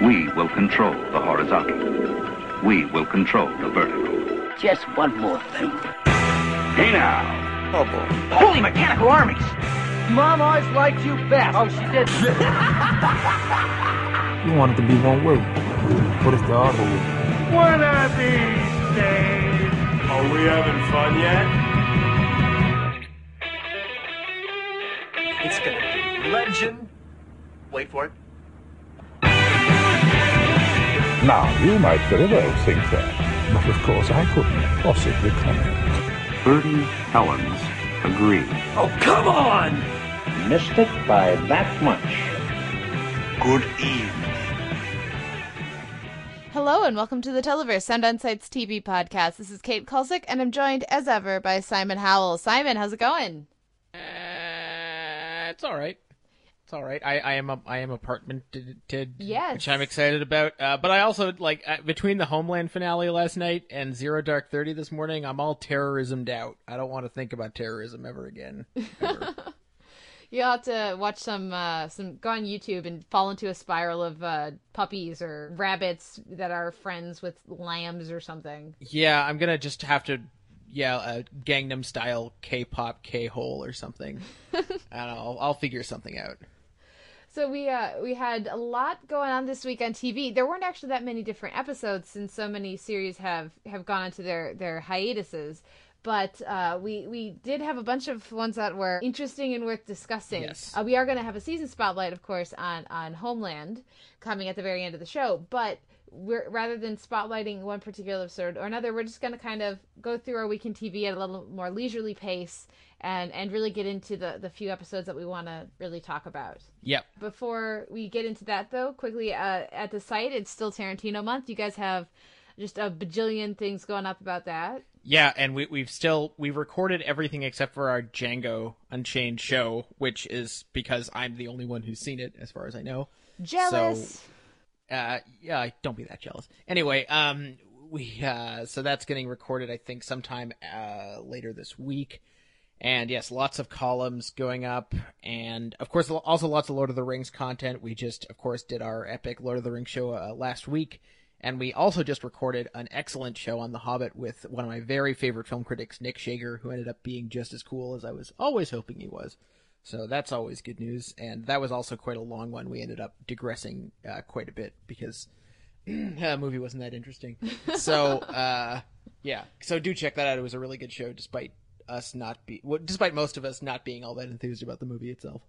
We will control the horizontal. We will control the vertical. Just one more thing. Hey now! Oh, boy. Holy mechanical armies! Mom always liked you best. Oh, she did. You want it to be one way. What is the other way? One of these days. Are we having fun yet? It's gonna be legend. Wait for it. Now, you might very well think that, but of course I couldn't possibly comment. Bertie Helens agree. Oh, come on! Missed it by that much. Good evening. Hello and welcome to the Televerse Sound On Sights TV podcast. This is Kate Kulzick and I'm joined as ever by Simon Howell. Simon, how's it going? Uh, it's all right. It's all right. I, I am a I am apartmented, Yes. which I'm excited about. Uh, but I also like uh, between the Homeland finale last night and Zero Dark Thirty this morning, I'm all terrorismed out. I don't want to think about terrorism ever again. Ever. You ought to watch some uh, some go on YouTube and fall into a spiral of uh, puppies or rabbits that are friends with lambs or something. yeah, I'm gonna just have to. Yeah, uh, Gangnam style K-pop K-hole or something. I don't know. I'll, I'll figure something out. So we uh we had a lot going on this week on TV. There weren't actually that many different episodes since so many series have have gone into their their hiatuses. But uh, we we did have a bunch of ones that were interesting and worth discussing. Yes. Uh, we are going to have a season spotlight, of course, on on Homeland coming at the very end of the show. But we're rather than spotlighting one particular episode or another, we're just going to kind of go through our week in TV at a little more leisurely pace and and really get into the the few episodes that we want to really talk about. Yep. Before we get into that, though, quickly uh, at the site, it's still Tarantino month. You guys have just a bajillion things going up about that. Yeah, and we, we've still we've recorded everything except for our Django Unchained show, which is because I'm the only one who's seen it, as far as I know. Jealous. Uh, yeah, don't be that jealous. Anyway, um, we uh, so that's getting recorded, I think, sometime uh later this week. And yes, lots of columns going up, and of course, also lots of Lord of the Rings content. We just, of course, did our epic Lord of the Rings show uh, last week, and we also just recorded an excellent show on The Hobbit with one of my very favorite film critics, Nick Schager, who ended up being just as cool as I was always hoping he was. So that's always good news, and that was also quite a long one. We ended up digressing uh, quite a bit because the movie wasn't that interesting. So uh, yeah, so do check that out. It was a really good show, despite us not be, well, despite most of us not being all that enthused about the movie itself.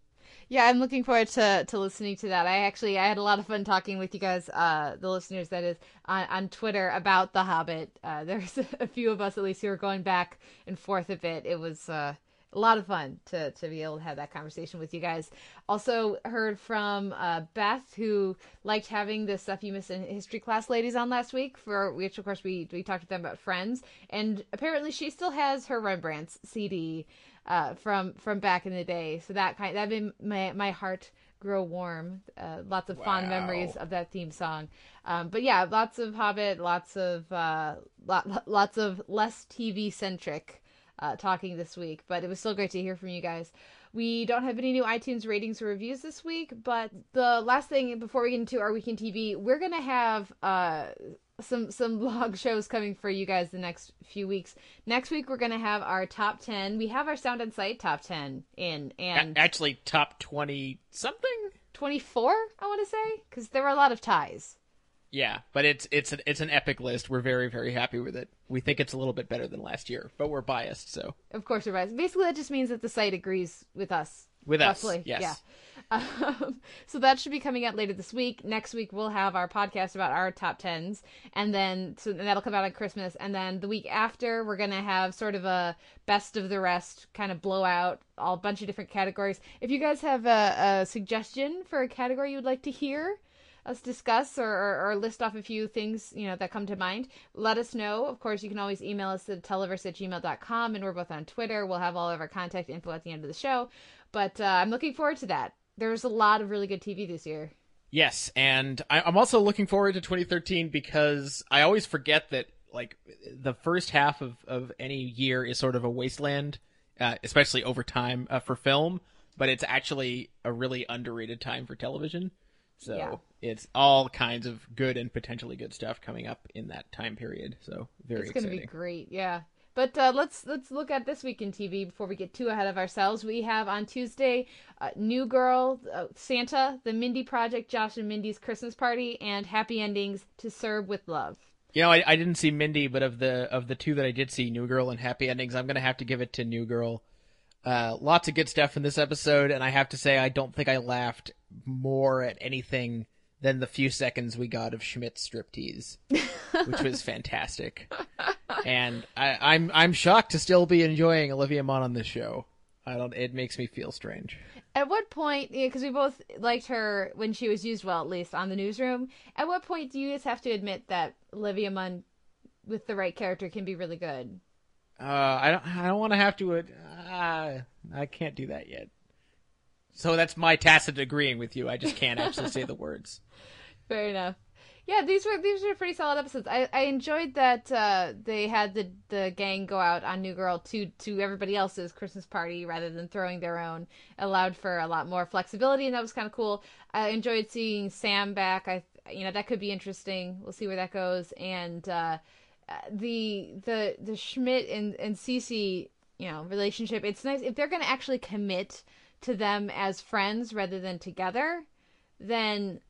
Yeah, I'm looking forward to, to listening to that. I actually I had a lot of fun talking with you guys, uh, the listeners that is on, on Twitter about The Hobbit. Uh, there's a few of us at least who are going back and forth a bit. It was uh, a lot of fun to to be able to have that conversation with you guys. Also heard from uh, Beth who liked having the stuff you missed in history class ladies on last week for which of course we we talked to them about friends and apparently she still has her Rembrandt's CD uh, from from back in the day. So that kind that made my my heart grow warm. Uh, lots of fond memories of that theme song. Um, but yeah, lots of Hobbit, lots of uh, lot, lots of less TV centric uh, talking this week. But it was still great to hear from you guys. We don't have any new iTunes ratings or reviews this week, but the last thing before we get into our weekend TV, we're gonna have uh, some some blog shows coming for you guys the next few weeks. Next week we're gonna have our top ten. We have our Sound on Sight top ten in and actually, top twenty something. twenty four. I want to say because there were a lot of ties. Yeah, but it's it's an it's an epic list. We're very very happy with it. We think it's a little bit better than last year, but we're biased. So Of course, we're biased. Basically, that just means that the site agrees with us. with us, roughly. yes. Yeah. Um, so that should be coming out later this week. Next week we'll have our podcast about our top tens, and then so that'll come out on Christmas. And then the week after, we're gonna have sort of a best of the rest kind of blowout, all a bunch of different categories. If you guys have a, a suggestion for a category you'd like to hear us discuss or, or, or list off a few things you know that come to mind. Let us know. Of course you can always email us at televerse at gmail.com and we're both on twitter. We'll have all of our contact info at the end of the show. But uh, i'm looking forward to that. There's a lot of really good tv this year. Yes, and I, I'm also looking forward to 2013 because I always forget that like the first half of, of any year is sort of a wasteland, uh, especially over time uh, for film, but it's actually a really underrated time for television. So Yeah. it's all kinds of good and potentially good stuff coming up in that time period. So very it's going to be great. Yeah. But uh, let's let's look at this week in TV before we get too ahead of ourselves. We have on Tuesday, uh, New Girl, uh, Santa, The Mindy Project, Josh and Mindy's Christmas Party, and Happy Endings to Serve with Love. You know, I, I didn't see Mindy, but of the of the two that I did see, New Girl and Happy Endings, I'm gonna have to give it to New Girl. Uh, lots of good stuff in this episode, and I have to say, I don't think I laughed more at anything than the few seconds we got of Schmidt's striptease, which was fantastic. And I, I'm I'm shocked to still be enjoying Olivia Munn on this show. I don't. It makes me feel strange. At what point, because we both liked her when she was used well, at least on the newsroom. At what point do you guys have to admit that Olivia Munn, with the right character, can be really good? Uh, I don't. I don't want to have to. Uh, I can't do that yet. So that's my tacit agreeing with you. I just can't actually say the words. Fair enough. Yeah, these were these were pretty solid episodes. I, I enjoyed that uh, they had the the gang go out on New Girl to to everybody else's Christmas party rather than throwing their own. Allowed for a lot more flexibility, and that was kind of cool. I enjoyed seeing Sam back. I you know that could be interesting. We'll see where that goes. And uh, the the the Schmidt and and Cece you know relationship. It's nice if they're going to actually commit to them as friends rather than together. Then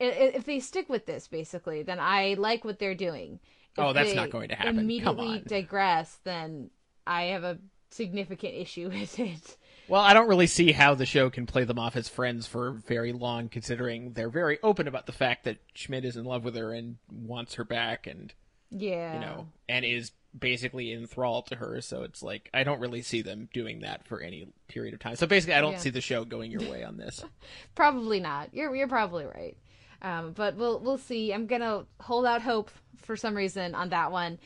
if they stick with this basically then i like what they're doing If Oh, that's not going to happen. Immediately digress then i have a significant issue with it Well, I don't really see how the show can play them off as friends for very long, considering they're very open about the fact that Schmidt is in love with her and wants her back, and yeah you know, and is basically enthralled to her. So it's like I don't really see them doing that for any period of time. So basically, I don't Yeah. see the show going your way on this. probably not you're you're probably right um, but we'll we'll see i'm gonna hold out hope for some reason on that one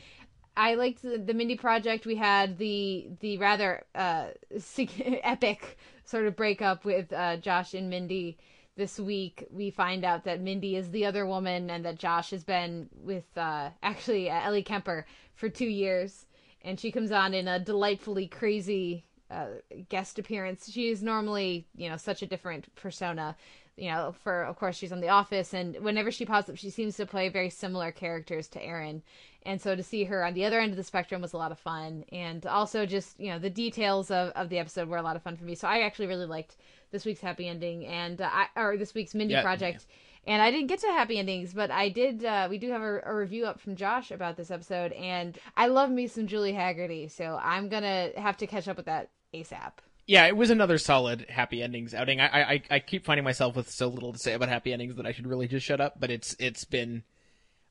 I liked the, the Mindy project. We had the the rather uh, epic sort of breakup with uh, Josh and Mindy this week. We find out that Mindy is the other woman, and that Josh has been with uh, actually uh, Ellie Kemper for two years, and she comes on in a delightfully crazy uh, guest appearance. She is normally, you know, such a different persona. You know, for of course she's on The Office, and whenever she pops up, she seems to play very similar characters to Erin. And so to see her on the other end of the spectrum was a lot of fun, and also just you know the details of, of the episode were a lot of fun for me. So I actually really liked this week's happy ending and uh, I, or this week's Mindy Yeah, project. And I didn't get to happy endings, but I did. Uh, we do have a, a review up from Josh about this episode, and I love me some Julie Hagerty, so I'm gonna have to catch up with that ASAP. Yeah, it was another solid happy endings outing. I, I I keep finding myself with so little to say about happy endings that I should really just shut up. But it's it's been,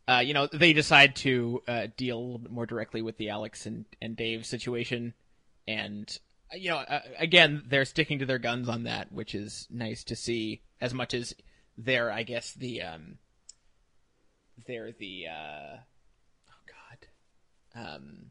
uh, you know, they decide to uh, deal a little bit more directly with the Alex and and Dave situation, and you know, uh, again, they're sticking to their guns on that, which is nice to see. As much as they're, I guess the um, they're the uh, oh god, um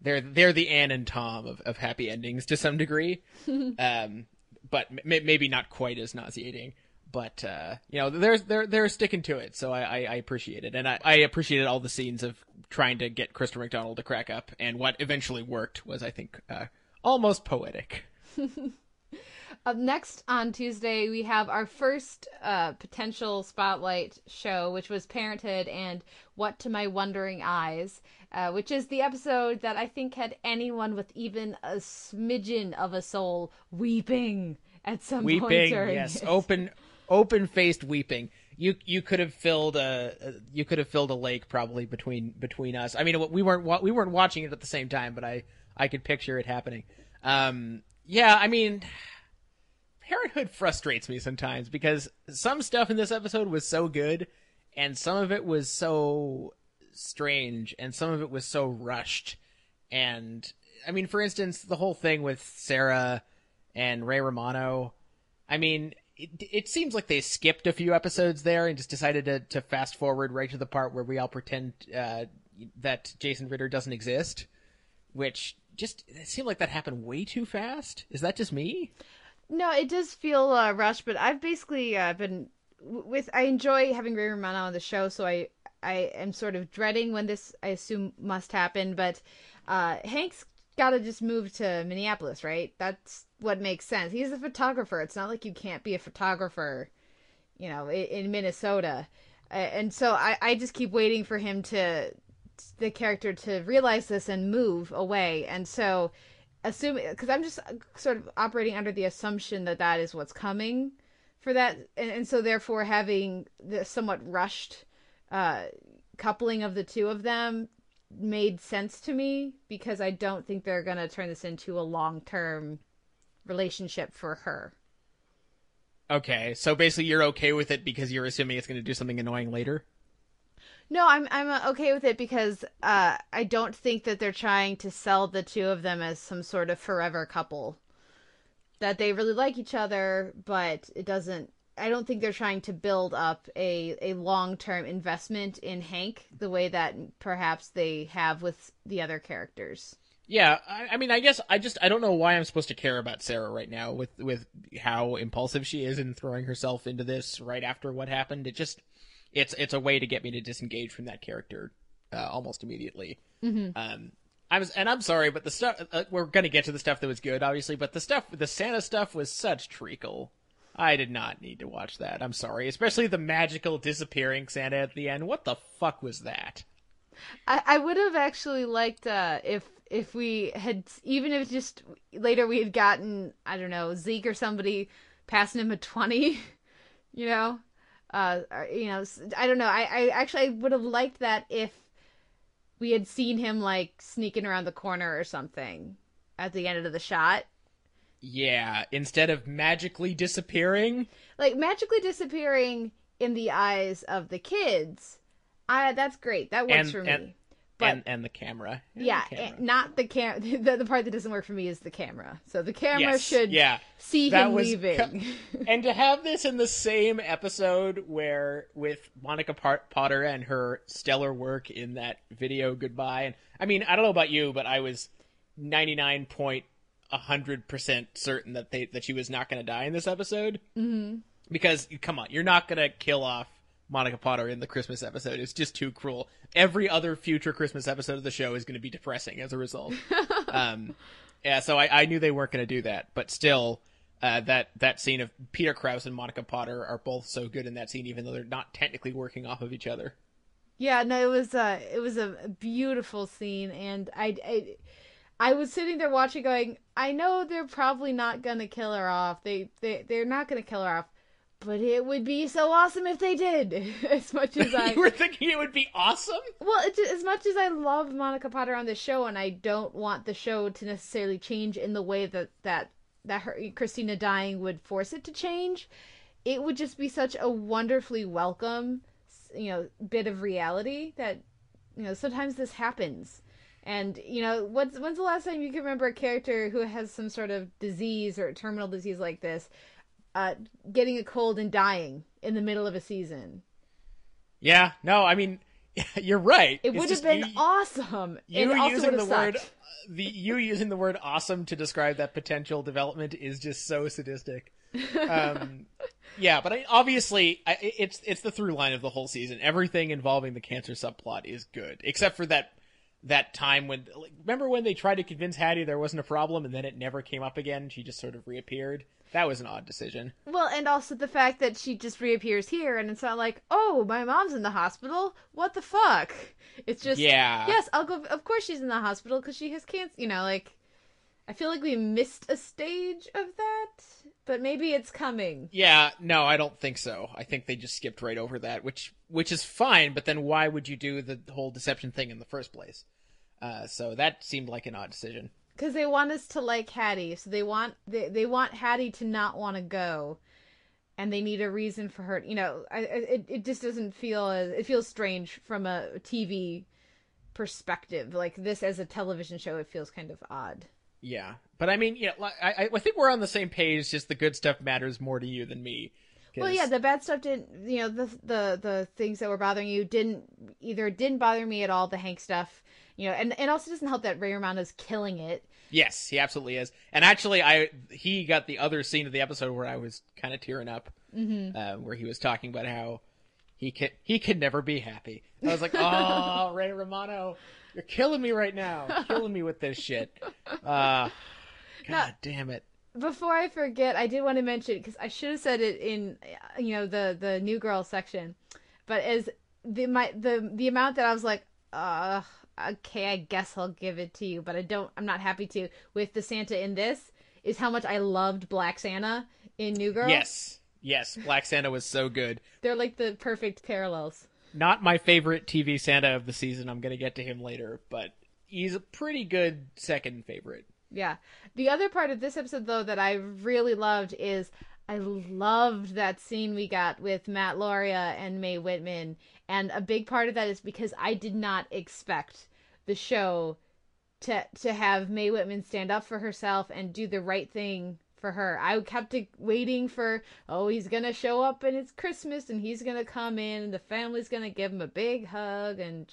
they're they're the Anne and Tom of, of happy endings to some degree, um, but m- maybe not quite as nauseating. But uh, you know, they're they're they're sticking to it, so I, I, I appreciate it, and I, I appreciated all the scenes of trying to get Krista McDonald to crack up, and what eventually worked was, I think, uh, almost poetic. Up next on Tuesday, we have our first uh, potential spotlight show, which was Parenthood and What to My Wondering Eyes, uh, which is the episode that I think had anyone with even a smidgen of a soul weeping at some point weeping, yes, it. open open faced weeping. You you could have filled a you could have filled a lake probably between between us. I mean, we weren't we weren't watching it at the same time, but I I could picture it happening. Um, yeah, I mean, Parenthood frustrates me sometimes because some stuff in this episode was so good, and some of it was so strange, and some of it was so rushed. And I mean, for instance, the whole thing with Sarah and Ray Romano. I mean, it, it seems like they skipped a few episodes there and just decided to, to fast forward right to the part where we all pretend uh, that Jason Ritter doesn't exist, which just it seemed like that happened way too fast. Is that just me? No, it does feel uh, rushed, but I've basically uh, been with. I enjoy having Ray Romano on the show, so I I am sort of dreading when this I assume must happen. But uh, Hank's got to just move to Minneapolis, right? That's what makes sense. He's a photographer. It's not like you can't be a photographer, you know, in, in Minnesota. And so I, I just keep waiting for him to the character to realize this and move away. And so assuming because I'm just sort of operating under the assumption that that is what's coming for that and, and so therefore having the somewhat rushed uh coupling of the two of them made sense to me because I don't think they're going to turn this into a long-term relationship for her. Okay, so basically you're okay with it because you're assuming it's going to do something annoying later. No, I'm I'm uh, okay with it because uh, I don't think that they're trying to sell the two of them as some sort of forever couple. That they really like each other, but it doesn't. I don't think they're trying to build up a a long term investment in Hank the way that perhaps they have with the other characters. Yeah, I, I mean, I guess I just I don't know why I'm supposed to care about Sarah right now with with how impulsive she is in throwing herself into this right after what happened. It just it's it's a way to get me to disengage from that character uh, almost immediately. Mm-hmm. Um, I was, and I'm sorry, but the stuff uh, we're gonna get to the stuff that was good, obviously, but the stuff, the Santa stuff was such treacle. I did not need to watch that. I'm sorry, especially the magical disappearing Santa at the end. What the fuck was that? I, I would have actually liked uh, if if we had even if just later we had gotten I don't know Zeke or somebody passing him a twenty, you know, uh, you know, I don't know. I, I actually would have liked that if we had seen him like sneaking around the corner or something at the end of the shot. Yeah, instead of magically disappearing, like magically disappearing in the eyes of the kids. I that's great. That works and, for and, me. But and, and the camera. yeah, the camera. not the cam. The, the part that doesn't work for me is the camera. So the camera Yes, should yeah. see That him was leaving. and to have this in the same episode where with Monica Potter and her stellar work in that video goodbye and I mean I don't know about you but I was 99.100% certain that they that she was not going to die in this episode mm-hmm. because come on you're not going to kill off Monica Potter in the Christmas episode is just too cruel every other future Christmas episode of the show is going to be depressing as a result um yeah so I, I knew they weren't going to do that but still uh, that that scene of Peter Krause and Monica Potter are both so good in that scene, even though they're not technically working off of each other. Yeah, no, it was uh it was a beautiful scene and I, I I was sitting there watching going, I know they're probably not going to kill her off. They they they're not going to kill her off. But it would be so awesome if they did. as much as I you were thinking it would be awesome? Well, as much as I love Monica Potter on the show and I don't want the show to necessarily change in the way that that that her Christina dying would force it to change, it would just be such a wonderfully welcome, you know, bit of reality that you know sometimes this happens. And you know, what's when's the last time you can remember a character who has some sort of disease or terminal disease like this, uh, getting a cold and dying in the middle of a season? Yeah, no, I mean, you're right. It would have been you, awesome. you using the have word the you using the word awesome to describe that potential development is just so sadistic. Um, yeah, but I, obviously, I, it's it's the through line of the whole season. Everything involving the cancer subplot is good, except for that that time when like, remember when they tried to convince Haddie there wasn't a problem, and then it never came up again. She just sort of reappeared. That was an odd decision. Well, and also the fact that she just reappears here, and it's not like, oh, my mom's in the hospital. What the fuck? It's just, Yeah. yes, I'll go. Of course, she's in the hospital because she has cancer. You know, like, I feel like we missed a stage of that, but maybe it's coming. Yeah, no, I don't think so. I think they just skipped right over that, which which is fine. But then why would you do the whole deception thing in the first place? Uh, so that seemed like an odd decision. Because they want us to like Haddie, so they want they they want Haddie to not want to go, and they need a reason for her. You know, I, it it just doesn't feel as it feels strange from a TV perspective. Like this as a television show, it feels kind of odd. Yeah, but I mean, yeah, I I think we're on the same page. Just the good stuff matters more to you than me. 'Cause- Well, yeah, the bad stuff didn't. You know, the the the things that were bothering you didn't either didn't bother me at all. The Hank stuff, you know, and and also doesn't help that Ray Romano's killing it. yes, he absolutely is. And actually, I he got the other scene of the episode where I was kind of tearing up, Mm-hmm. uh, where he was talking about how he can he can never be happy. I was like, oh, Ray Romano, you're killing me right now, killing me with this shit. Uh, God No. damn it. before I forget, I did want to mention because I should have said it in you know the the new girl section, but as the my the the amount that I was like, uh, okay, I guess I'll give it to you, but I don't. I'm not happy to with the Santa in this is how much I loved Black Santa in New Girl. Yes, yes, Black Santa was so good. They're like the perfect parallels. Not my favorite TV Santa of the season. I'm gonna get to him later, but he's a pretty good second favorite. Yeah. The other part of this episode, though, that I really loved is I loved that scene we got with Matt Lauria and Mae Whitman. And a big part of that is because I did not expect the show to to have Mae Whitman stand up for herself and do the right thing for her. I kept waiting for, oh, he's gonna show up and it's Christmas and he's gonna come in and the family's gonna give him a big hug and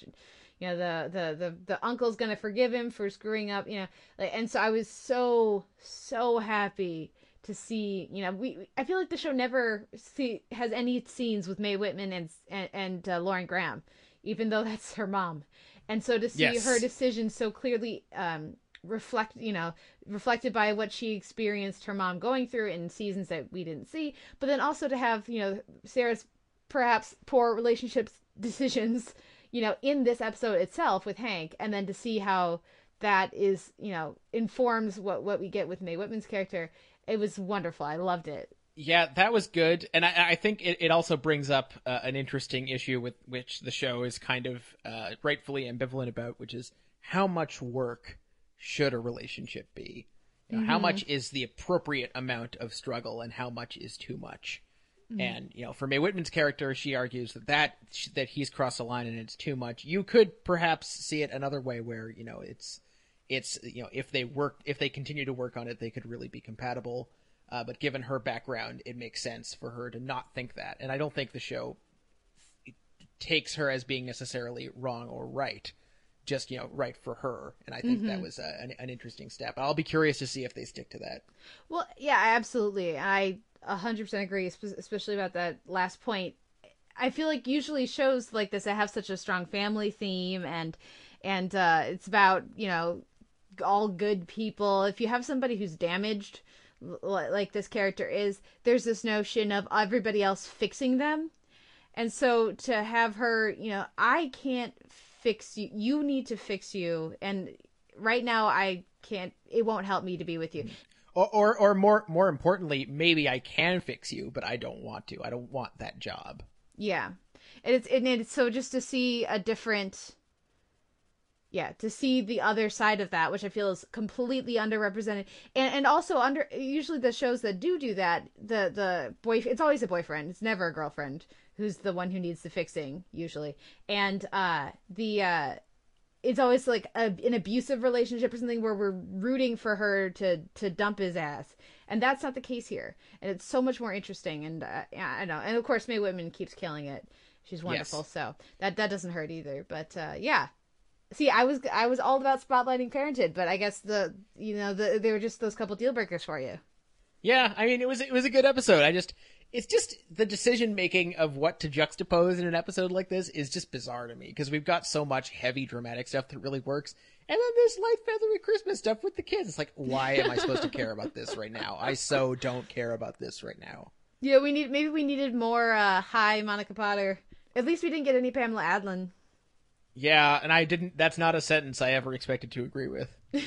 you know the the the, the uncle's gonna forgive him for screwing up you know and so i was so so happy to see you know we i feel like the show never see has any scenes with mae whitman and and, and uh, lauren graham even though that's her mom and so to see Yes. her decision so clearly um reflect you know reflected by what she experienced her mom going through in seasons that we didn't see but then also to have you know sarah's perhaps poor relationships decisions you know in this episode itself with hank and then to see how that is you know informs what what we get with mae whitman's character it was wonderful i loved it Yeah, that was good, and I, I think it, it also brings up uh, an interesting issue with which the show is kind of uh, rightfully ambivalent about, which is how much work should a relationship be? You know, How much is the appropriate amount of struggle, and how much is too much? And you know, for Mae Whitman's character, she argues that that that he's crossed the line and it's too much. You could perhaps see it another way, where you know it's it's you know if they work if they continue to work on it, they could really be compatible. Uh, but given her background, it makes sense for her to not think that. And I don't think the show takes her as being necessarily wrong or right, just you know right for her. And I think that was a, an, an interesting step. I'll be curious to see if they stick to that. Well, yeah, absolutely. I 100% agree, especially about that last point. I feel like usually shows like this that have such a strong family theme and and uh it's about, you know, all good people. If you have somebody who's damaged l- like this character is, there's this notion of everybody else fixing them. And so to have her, you know, I can't fix you. You need to fix you and right now I can't it won't help me to be with you. Or, or, or more, more importantly, maybe I can fix you, but I don't want to. I don't want that job. Yeah, and it's and it's so just to see a different, yeah, to see the other side of that, which I feel is completely underrepresented, and and also under usually the shows that do do that, the the boy, it's always a boyfriend, it's never a girlfriend who's the one who needs the fixing usually, and uh the uh it's always like a, an abusive relationship or something where we're rooting for her to to dump his ass. And that's not the case here. And it's so much more interesting. And uh, yeah i know. And of course mae whitman keeps killing it. She's wonderful. Yes. so that that doesn't hurt either. But uh yeah see i was i was all about spotlighting parenthood but i guess the you know the they were just those couple deal breakers for you Yeah, I mean, it was it was a good episode. I just it's just the decision making of what to juxtapose in an episode like this is just bizarre to me because we've got so much heavy dramatic stuff that really works, and then this light feathery Christmas stuff with the kids. It's like, why am I supposed to care about this right now? I so don't care about this right now. yeah we need maybe we needed more uh high monica potter at least we didn't get any pamela adlon Yeah, and I didn't. That's not a sentence I ever expected to agree with.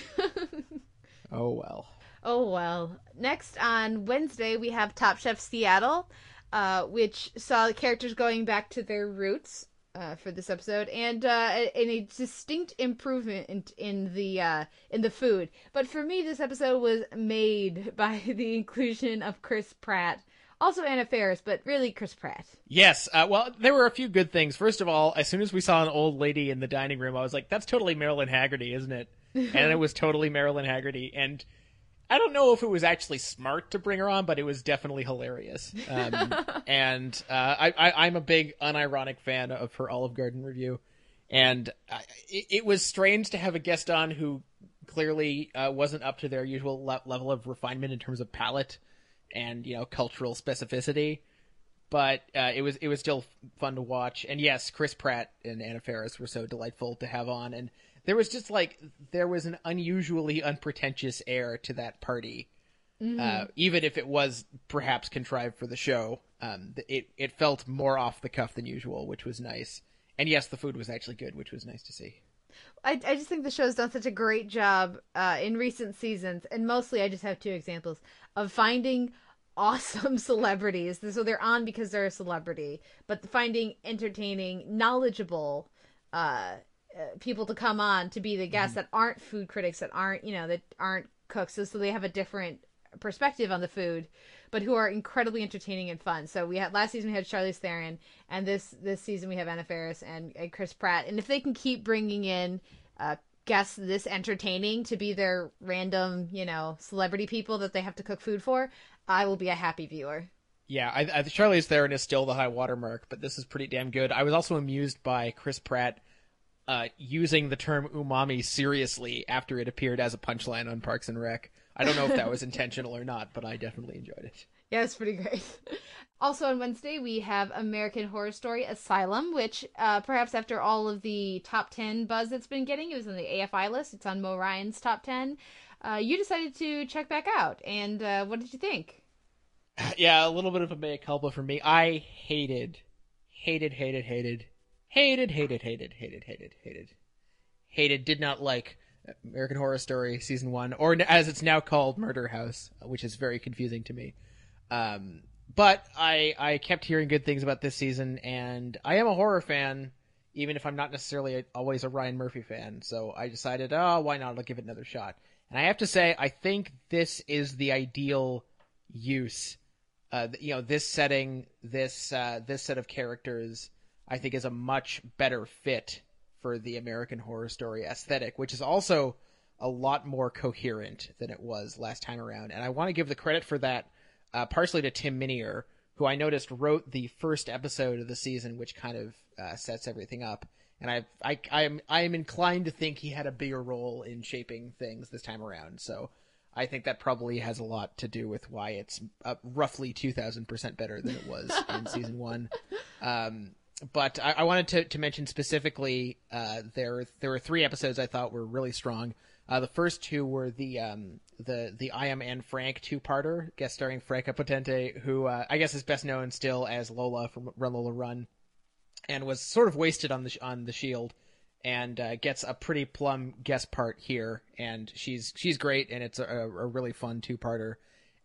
oh well. Oh well. Next on Wednesday we have Top Chef Seattle, uh, which saw the characters going back to their roots uh, for this episode, and uh, in a distinct improvement in, in the uh, in the food. But for me, this episode was made by the inclusion of Chris Pratt, also Anna Faris, but really Chris Pratt. Yes. Uh, well, there were a few good things. First of all, as soon as we saw an old lady in the dining room, I was like, "That's totally Marilyn Hagerty, isn't it?" and it was totally Marilyn Hagerty. And I don't know if it was actually smart to bring her on, but it was definitely hilarious. Um, and uh, I, I, I'm a big unironic fan of her Olive Garden review, and I, it, it was strange to have a guest on who clearly uh, wasn't up to their usual le- level of refinement in terms of palate and you know cultural specificity but uh, it was it was still fun to watch. And yes, Chris Pratt and Anna Faris were so delightful to have on, and there was just like there was an unusually unpretentious air to that party Uh, even if it was perhaps contrived for the show, um, it it felt more off the cuff than usual, which was nice. And yes, the food was actually good, which was nice to see. I, I just think the show's done such a great job uh, in recent seasons, and mostly I just have two examples of finding awesome celebrities. So they're on because they're a celebrity, but finding entertaining, knowledgeable uh, uh, people to come on to be the guests that aren't food critics, that aren't you know that aren't cooks, so, so they have a different perspective on the food, but who are incredibly entertaining and fun. So we had last season we had Charlize Theron, and this this season we have Anna Faris and, and Chris Pratt. And if they can keep bringing in uh, guests this entertaining to be their random you know celebrity people that they have to cook food for, I will be a happy viewer. Yeah, I, I, Charlize Theron is still the high watermark, but this is pretty damn good. I was also amused by Chris Pratt uh, using the term umami seriously after it appeared as a punchline on Parks and Rec. I don't know if that was intentional or not, but I definitely enjoyed it. Yeah, it's pretty great. Also on Wednesday we have American Horror Story Asylum, which uh, perhaps after all of the top ten buzz it's been getting, it was on the AFI list. It's on Mo Ryan's top ten. Uh, you decided to check back out, and uh, what did you think? Yeah, a little bit of a mea culpa for me. I hated, hated, hated, hated, hated, hated, hated, hated, hated, hated, hated. Did not like American Horror Story season one, or as it's now called, Murder House, which is very confusing to me. Um, but I I kept hearing good things about this season, and I am a horror fan, even if I'm not necessarily always a Ryan Murphy fan. So I decided, oh, why not? I'll give it another shot. And I have to say, I think this is the ideal use. Uh, you know, this setting, this uh, this set of characters, I think is a much better fit for the American Horror Story aesthetic, which is also a lot more coherent than it was last time around. And I want to give the credit for that uh, partially to Tim Minear, who I noticed wrote the first episode of the season, which kind of uh, sets everything up. And I, I, I am, I am inclined to think he had a bigger role in shaping things this time around. So I think that probably has a lot to do with why it's uh, roughly two thousand percent better than it was in season one. Um, but I, I, wanted to, to mention specifically uh, there there were three episodes I thought were really strong. Uh, the first two were the um, the the I am Anne Frank two parter, guest starring Franka Potente, who uh, I guess is best known still as Lola from Run Lola Run, and was sort of wasted on the on the Shield, and uh, gets a pretty plum guest part here, and she's she's great, and it's a, a really fun two parter,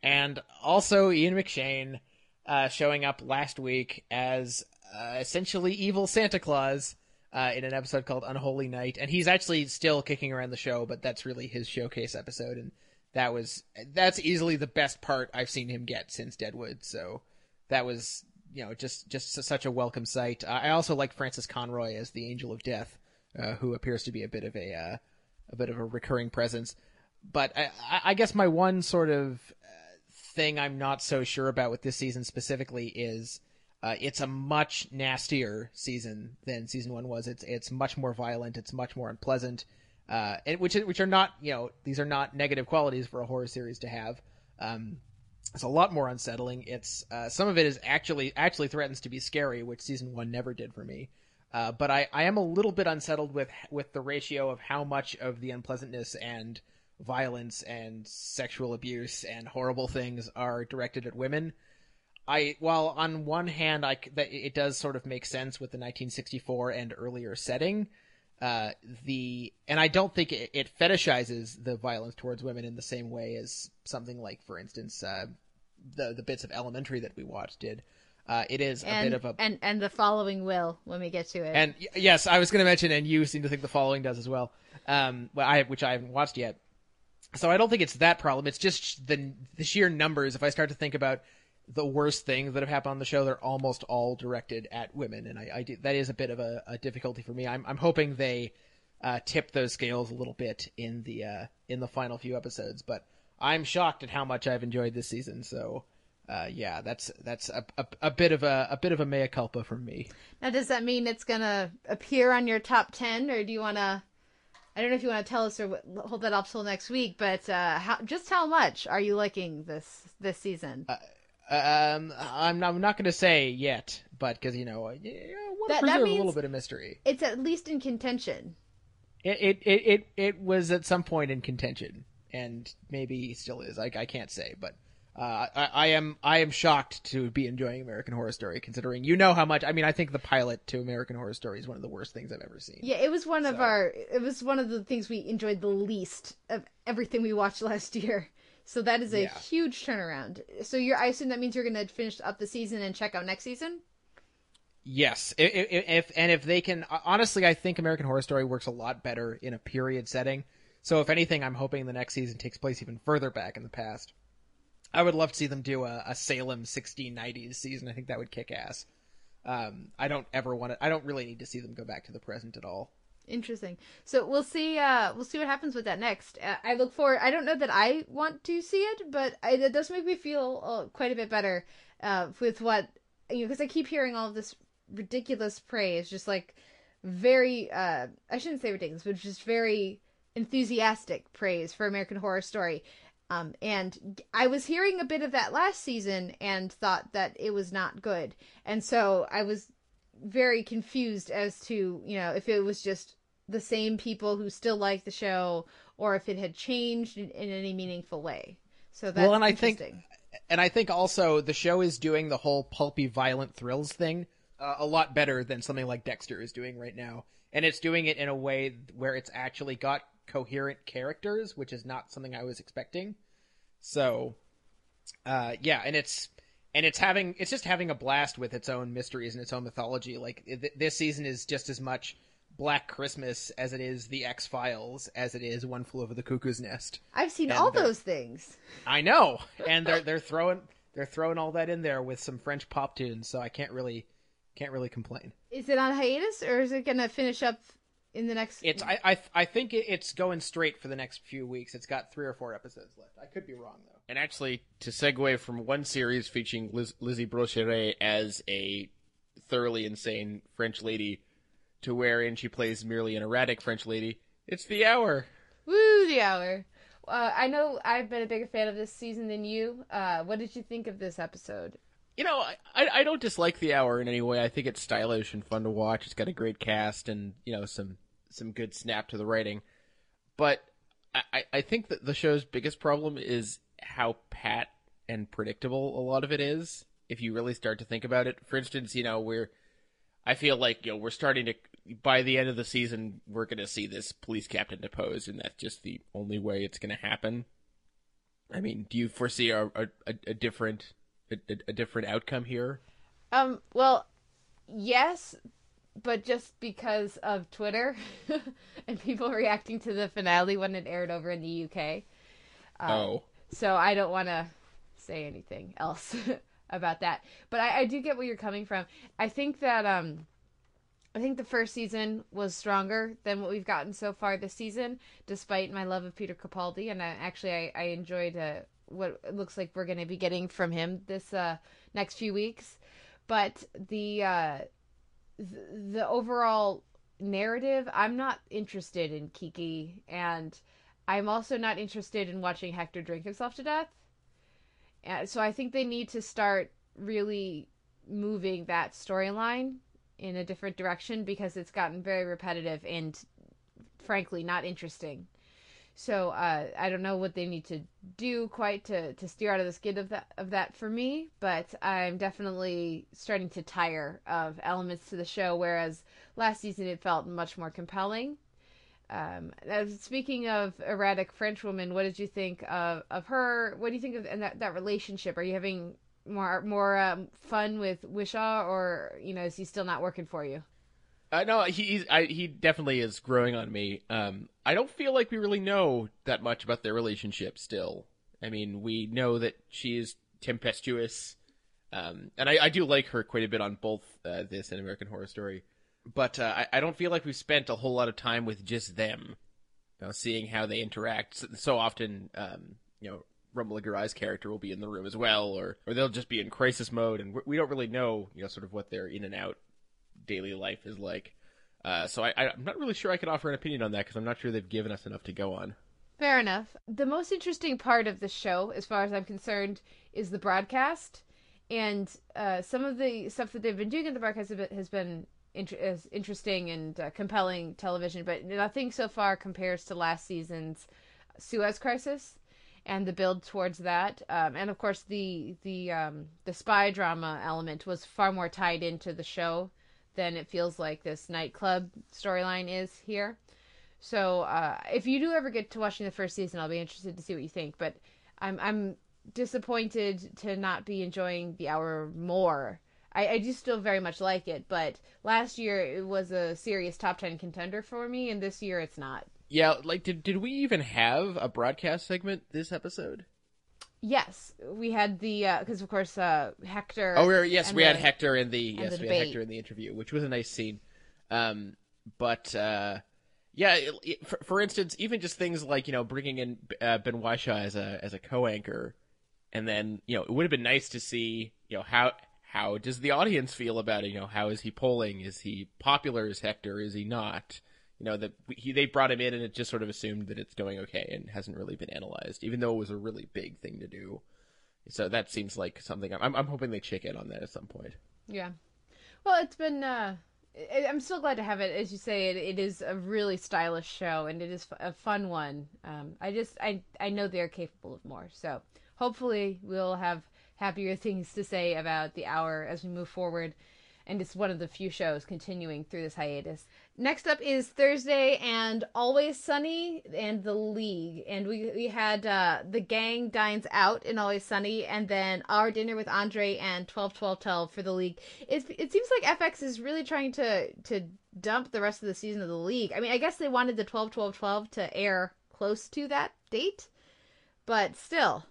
and also Ian McShane uh, showing up last week as uh, essentially evil Santa Claus uh, in an episode called Unholy Night, and he's actually still kicking around the show, but that's really his showcase episode, and that was that's easily the best part I've seen him get since Deadwood. So that was you know just just such a welcome sight. I also like Frances Conroy as the Angel of Death, uh, who appears to be a bit of a uh, a bit of a recurring presence. But I, I guess my one sort of uh, thing I'm not so sure about with this season specifically is uh, it's a much nastier season than season one was. It's it's much more violent. It's much more unpleasant. Uh, and which which are not you know these are not negative qualities for a horror series to have. Um, it's a lot more unsettling. It's uh, some of it is actually actually threatens to be scary, which season one never did for me. Uh, but I, I am a little bit unsettled with with the ratio of how much of the unpleasantness and violence and sexual abuse and horrible things are directed at women. I while on one hand I that it does sort of make sense with the 1964 and earlier setting, uh, the and I don't think it, it, fetishizes the violence towards women in the same way as something like, for instance, uh, the the bits of Elementary that we watched did. Uh, it is and, a bit of a and and the following will when we get to it. And yes, I was going to mention, and you seem to think the following does as well. Um, well, I which I haven't watched yet. So I don't think it's that problem. It's just the the sheer numbers. If I start to think about the worst things that have happened on the show, they're almost all directed at women, and I, I do, that is a bit of a, a difficulty for me. I'm, I'm hoping they uh, tip those scales a little bit in the uh, in the final few episodes, but I'm shocked at how much I've enjoyed this season. So, uh, yeah, that's that's a, a, a, bit of a a bit of a mea culpa from me. Now, does that mean it's gonna appear on your top ten, or do you want to? I don't know if you want to tell us or hold that up till next week, but uh, how, just how much are you liking this this season? Um, I'm not, I'm not going to say yet, but because you know, want to preserve a little bit of mystery. It's at least in contention. It, it it it it was at some point in contention, and maybe still is. I, I can't say, but uh, I, I am I am shocked to be enjoying American Horror Story, considering you know how much. I mean, I think the pilot to American Horror Story is one of the worst things I've ever seen. Yeah, it was one of our. It was one of the things we enjoyed the least of everything we watched last year. So that is a Yeah. huge turnaround. So you're. I assume that means you're going to finish up the season and check out next season. Yes, if, if, if and if they can, honestly, I think American Horror Story works a lot better in a period setting. So if anything, I'm hoping the next season takes place even further back in the past. I would love to see them do a, a Salem 1690s season. I think that would kick ass. Um, I don't ever want to. I don't really need to see them go back to the present at all. Interesting. So we'll see. Uh, we'll see what happens with that next. Uh, I look forward. I don't know that I want to see it, but I, it does make me feel uh, quite a bit better uh, with what you know because I keep hearing all this ridiculous praise, just like very. Uh, I shouldn't say ridiculous, but just very enthusiastic praise for American Horror Story. Um, and I was hearing a bit of that last season and thought that it was not good. And so I was very confused as to, you know, if it was just the same people who still like the show or if it had changed in, in any meaningful way. So that's well, and I think, interesting. and I think also the show is doing the whole pulpy, violent thrills thing uh, a lot better than something like Dexter is doing right now, and it's doing it in a way where it's actually got coherent characters, which is not something I was expecting. So, uh, yeah, and it's and it's having it's just having a blast with its own mysteries and its own mythology. Like th- this season is just as much Black Christmas as it is the X Files, as it is One Flew Over the Cuckoo's Nest. I've seen and all those things. I know, and they're they're throwing they're throwing all that in there with some French pop tunes, so I can't really can't really complain. Is it on hiatus or is it going to finish up in the next? It's I I, I think it's going straight for the next few weeks. It's got three or four episodes left. I could be wrong though. And actually, to segue from one series featuring Liz- Lizzie Brocheré as a thoroughly insane French lady to wherein she plays merely an erratic French lady, it's The Hour. Woo, the hour. Uh, I know I've been a bigger fan of this season than you. Uh, what did you think of this episode? You know, I, I don't dislike The Hour in any way. I think it's stylish and fun to watch. It's got a great cast and, you know, some, some good snap to the writing. But I, I- think that the show's biggest problem is how pat and predictable a lot of it is. If you really start to think about it, for instance, you know, we're, I feel like you know we're starting to by the end of the season we're going to see this police captain deposed, and that's just the only way it's going to happen. I mean, do you foresee a, a, a different a, a- different outcome here? Um, well, yes, but just because of Twitter and people reacting to the finale when it aired over in the UK. oh, So I don't want to say anything else about that. But I, I do get where you're coming from. I think that um, I think the first season was stronger than what we've gotten so far this season, despite my love of Peter Capaldi. And I, actually, I, I enjoyed uh, what it looks like we're going to be getting from him this uh, next few weeks. But the uh, th- the overall narrative, I'm not interested in Kiki, and I'm also not interested in watching Hector drink himself to death. And so I think they need to start really moving that storyline in a different direction because it's gotten very repetitive and frankly not interesting. So uh, I don't know what they need to do quite to, to steer out of the skid of that of that for me, but I'm definitely starting to tire of elements to the show. Whereas last season it felt much more compelling. Um, speaking of erratic French woman, what did you think of, of her? What do you think of and that, that relationship? Are you having more more um, fun with Whishaw, or you know, is he still not working for you? No, he he's, I, he definitely is growing on me. Um, I don't feel like we really know that much about their relationship still. I mean, we know that she is tempestuous, um, and I, I do like her quite a bit on both uh, this and American Horror Story. But uh, I, I don't feel like we've spent a whole lot of time with just them, you know, seeing how they interact. So, so often, um, you know, Romola character will be in the room as well, or or they'll just be in crisis mode, and we- don't really know, you know, sort of what their in and out daily life is like. Uh, so I, I'm not really sure I can offer an opinion on that because I'm not sure they've given us enough to go on. Fair enough. The most interesting part of the show, as far as I'm concerned, is the broadcast, and uh, some of the stuff that they've been doing in the broadcast has been, interesting and uh, compelling television, but nothing so far compares to last season's Suez Crisis and the build towards that, um, and of course the the um, the spy drama element was far more tied into the show than it feels like this nightclub storyline is here. So uh, if you do ever get to watching the first season, I'll be interested to see what you think. But I'm I'm disappointed to not be enjoying the hour more. I, I do still very much like it, but last year it was a serious top ten contender for me, and this year it's not. Yeah, like did did we even have a broadcast segment this episode? Yes, we had the because of course uh, Hector. Oh, we're, yes, we had Hector in the yes, the we had. Hector in the interview, which was a nice scene. Um, but uh, yeah, it, it- for, for instance, even just things like you know bringing in uh, Ben Whishaw as a as a co-anchor, and then you know it would have been nice to see you know how how does the audience feel about it? You know, how is he polling? Is he popular as Hector? Is he not? You know that he they brought him in and it just sort of assumed that it's going okay and hasn't really been analyzed, even though it was a really big thing to do. So that seems like something I'm I'm hoping they check in on that at some point. Yeah. Well, it's been. Uh, I'm still glad to have it. As you say, it, it is a really stylish show, and it is a fun one. Um, I just, I, I know they're capable of more. So hopefully, we'll have happier things to say about the hour as we move forward. And it's one of the few shows continuing through this hiatus. Next up is Thursday and Always Sunny and The League. And we, we had uh, The Gang Dines Out in Always Sunny and then Our Dinner with Andre and 12 12 12 for The League. It, it seems like FX is really trying to, to dump the rest of the season of The League. I mean, I guess they wanted the 12 12 12 to air close to that date, but still.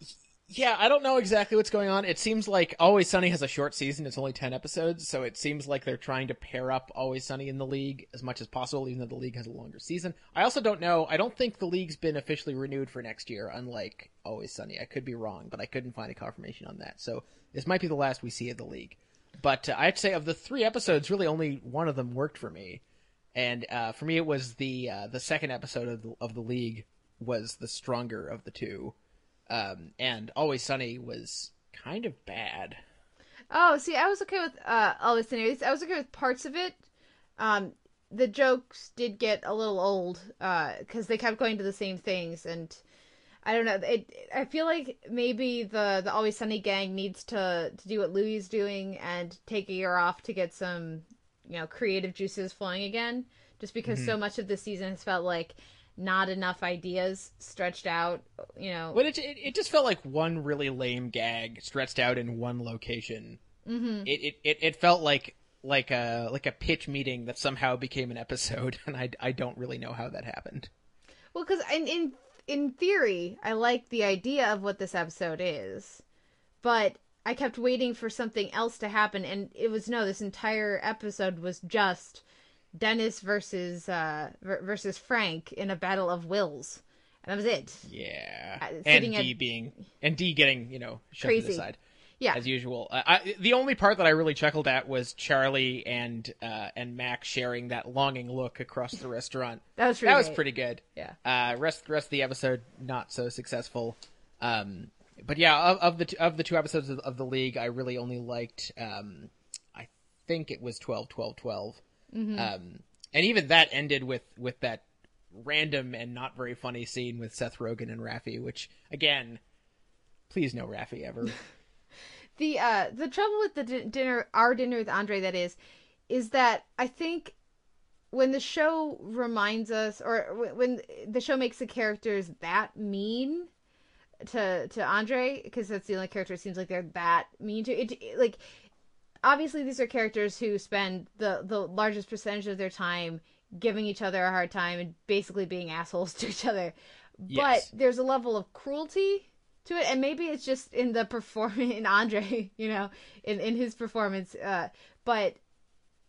Yeah, I don't know exactly what's going on. It seems like Always Sunny has a short season. It's only 10 episodes, so it seems like they're trying to pair up Always Sunny in the league as much as possible, even though the league has a longer season. I also don't know. I don't think the league's been officially renewed for next year, unlike Always Sunny. I could be wrong, but I couldn't find a confirmation on that. So this might be the last we see of the league. But uh, I'd say of the three episodes, really only one of them worked for me. And uh, for me, it was the uh, the second episode of the, of the league was the stronger of the two um, and Always Sunny was kind of bad. Oh, see, I was okay with uh, Always Sunny. I was okay with parts of it. Um, the jokes did get a little old because they kept going to the same things, and I don't know. It. I feel like maybe the the Always Sunny gang needs to to do what Louis is doing and take a year off to get some, you know, creative juices flowing again. Just because Mhm. so much of this season has felt like not enough ideas stretched out. You know. But it, it it just felt like one really lame gag stretched out in one location. Mhm. It, it it it felt like like a like a pitch meeting that somehow became an episode, and I I don't really know how that happened. Well, because in in in theory, I like the idea of what this episode is, but I kept waiting for something else to happen, and it was no. This entire episode was just Dennis versus uh versus Frank in a battle of wills, and that was it. Yeah, Uh, and D at- being and D getting you know shoved to the side. Yeah. as usual. Uh, I, the only part that I really chuckled at was Charlie and uh, and Mac sharing that longing look across the restaurant. That was that pretty was great. pretty good. Yeah. Uh, rest rest of the episode not so successful. Um, but yeah, of, of the t- of the two episodes of, of the league, I really only liked. Um, I think it was 12, 12, 12. Mhm. Um, and even that ended with with that random and not very funny scene with Seth Rogen and Rafi, which again, please no Rafi ever. the uh the trouble with the di- dinner our dinner with andre that is is that i think when the show reminds us or w- when the show makes the characters that mean to to andre because that's the only character it seems like they're that mean to it, it- like obviously these are characters who spend the the largest percentage of their time giving each other a hard time and basically being assholes to each other Yes. but there's a level of cruelty to it and maybe it's just in the performance in andre you know in in his performance uh but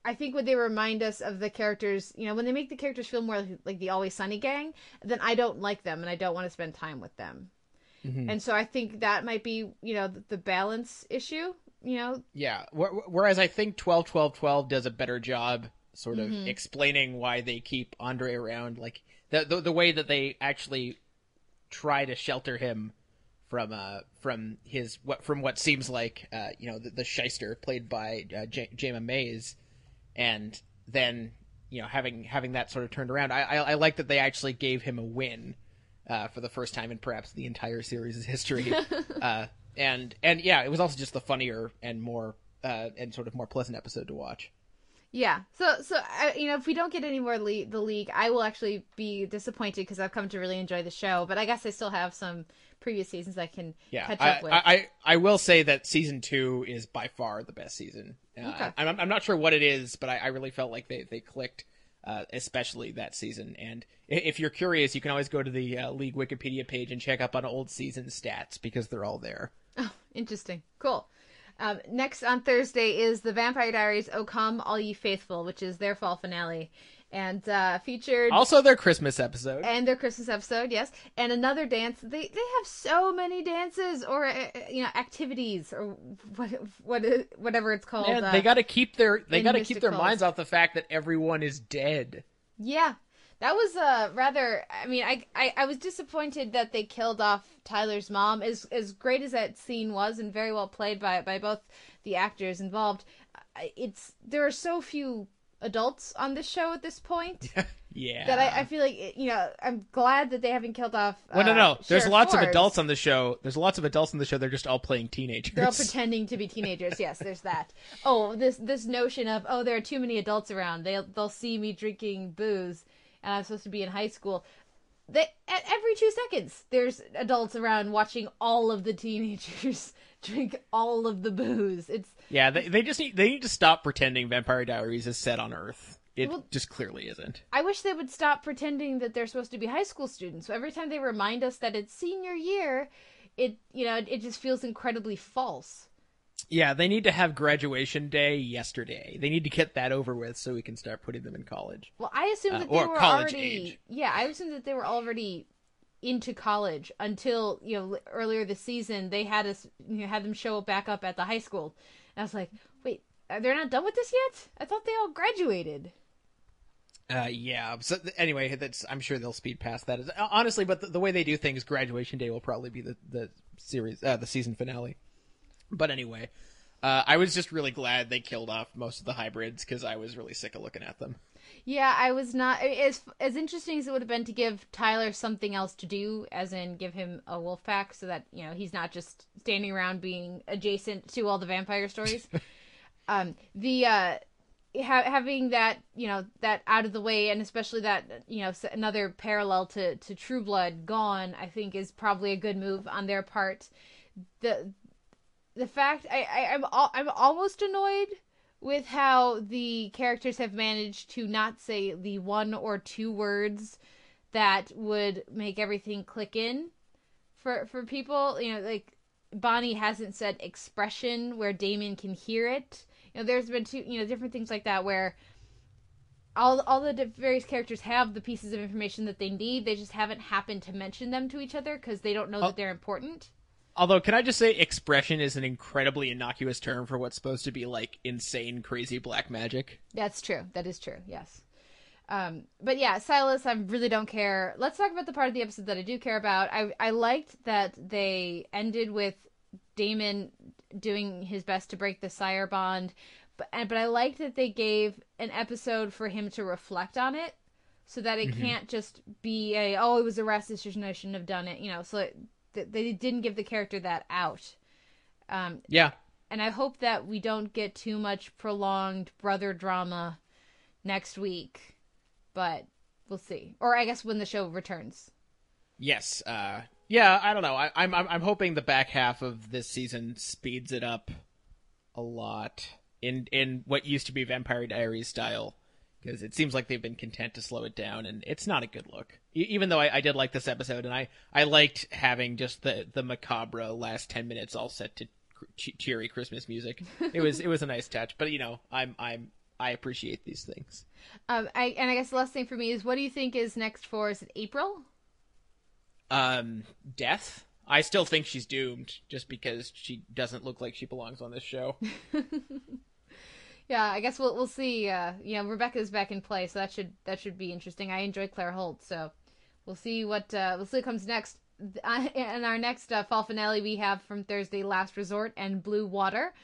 I think when they remind us of the characters, you know, when they make the characters feel more like, like the Always Sunny gang, then I don't like them and I don't want to spend time with them. Mhm. And so I think that might be, you know, the, the balance issue, you know. Yeah. Whereas I think 12 12 12 does a better job sort of Mhm. explaining why they keep Andre around. Like the, the the way that they actually try to shelter him from uh from his what from what seems like uh you know the, the shyster played by uh, J- Jama Mays, and then you know having having that sort of turned around. I, I I like that they actually gave him a win. uh, for the first time in perhaps the entire series' history. uh, and and yeah, it was also just the funnier and more uh, and sort of more pleasant episode to watch. Yeah. So so uh, you know, if we don't get any more le- the league, I will actually be disappointed because I've come to really enjoy the show. But I guess I still have some previous seasons I can Yeah, catch I, up with. I, I I will say that season two is by far the best season. Uh, Okay. I'm I'm not sure what it is, but I, I really felt like they they clicked. Uh, especially that season, and if you're curious, you can always go to the uh, league Wikipedia page and check up on old season stats because they're all there. Oh, interesting. Cool. Um, next on Thursday is the Vampire Diaries "O Come All Ye Faithful," which is their fall finale, and uh, featured Also, their Christmas episode. and their Christmas episode, yes, and another dance. They they have so many dances or uh, you know activities or what what whatever it's called. Man, uh, they got to keep their they got to keep their minds off the fact that everyone is dead. Yeah, that was uh rather. I mean, I, I I was disappointed that they killed off Tyler's mom. As as great as that scene was, and very well played by by both the actors involved. It's there are so few adults on this show at this point Yeah. that I, I feel like you know I'm glad that they haven't killed off. well, no, uh, no. There's Sheriff lots of adults on the show. There's lots of adults on the show. They're just all playing teenagers. They're all pretending to be teenagers. Yes, there's that. Oh, this this notion of oh, there are too many adults around. They they'll see me drinking booze, and I'm supposed to be in high school. They at every two seconds there's adults around watching all of the teenagers drink all of the booze. It's yeah, they they just need they need to stop pretending Vampire Diaries is set on Earth. It Well- just clearly isn't. I wish they would stop pretending that they're supposed to be high school students. So every time they remind us that it's senior year, it you know it just feels incredibly false. Yeah, they need to have graduation day yesterday. They need to get that over with so we can start putting them in college. Well, I assumed Uh, that they or were already. age. Yeah, I assumed that they were already into college until you know earlier this season they had us you know, had them show back up at the high school. And I was like, wait, they're they not done with this yet? I thought they all graduated. Uh, yeah. So anyway, that's I'm sure they'll speed past that. Uh, Honestly, but the, the way they do things, graduation day will probably be the the series, uh, the season finale. But anyway, uh, I was just really glad they killed off most of the hybrids because I was really sick of looking at them. Yeah, I was not as as interesting as it would have been to give Tyler something else to do, as in give him a wolf pack, so that you know he's not just standing around being adjacent to all the vampire stories. um, the uh, ha- having that you know that out of the way, and especially that you know another parallel to to True Blood gone, I think is probably a good move on their part. The the fact I, I I'm al- I'm almost annoyed with how the characters have managed to not say the one or two words that would make everything click in for for people. You know like bonnie hasn't said expression where damon can hear it. You know there's been two you know different things like that where all all the various characters have the pieces of information that they need. They just haven't happened to mention them to each other because they don't know Oh. that they're important Although, can I just say, expression is an incredibly innocuous term for what's supposed to be like insane, crazy black magic. That's true. That is true. Yes. Um, but yeah, Silas, I really don't care. Let's talk about the part of the episode that I do care about. I I liked that they ended with Damon doing his best to break the sire bond, but but I liked that they gave an episode for him to reflect on it, so that it can't just be a oh it was a rash decision I shouldn't have done it. You know, so it, they didn't give the character that out. Um, Yeah, and I hope that we don't get too much prolonged brother drama next week, but we'll see. Or I guess when the show returns. Yes. Uh, yeah. I don't know. I, I'm I'm I'm hoping the back half of this season speeds it up a lot in in what used to be Vampire Diaries style, because it seems like they've been content to slow it down, and it's not a good look. E- even though I, I did like this episode, and I I liked having just the the macabre last ten minutes all set to che- cheery Christmas music. It was it was a nice touch, but you know I'm I'm I appreciate these things. Um, I and I guess the last thing for me is, what do you think is next for? Is it April? um death i still think she's doomed just because she doesn't look like she belongs on this show Yeah, I guess we'll we'll see. Uh, you know, Rebekah's back in play, so that should that should be interesting. I enjoy Claire Holt, so we'll see what uh, we'll see what comes next. Uh, in our next uh, fall finale, we have from Thursday, Last Resort and Blue Water.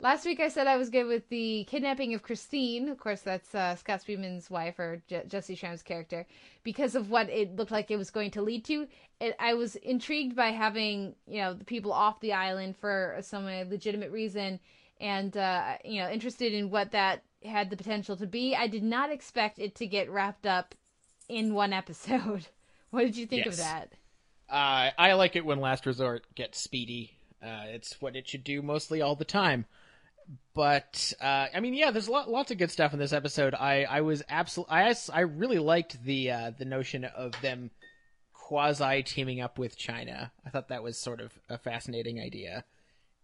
Last week I said I was good with the kidnapping of Christine. Of course, that's uh, Scott Speedman's wife or Je- Jessy Schram's character, because of what it looked like it was going to lead to. It, I was intrigued by having you know the people off the island for some legitimate reason, and uh, you know interested in what that had the potential to be. I did not expect it to get wrapped up in one episode. what did you think Yes. of that? Uh, I like it when Last Resort gets speedy. Uh, it's what it should do mostly all the time. But uh, I mean, yeah, there's lot, lots of good stuff in this episode. I, I was absolutely, I, I really liked the uh, the notion of them quasi teaming up with China. I thought that was sort of a fascinating idea.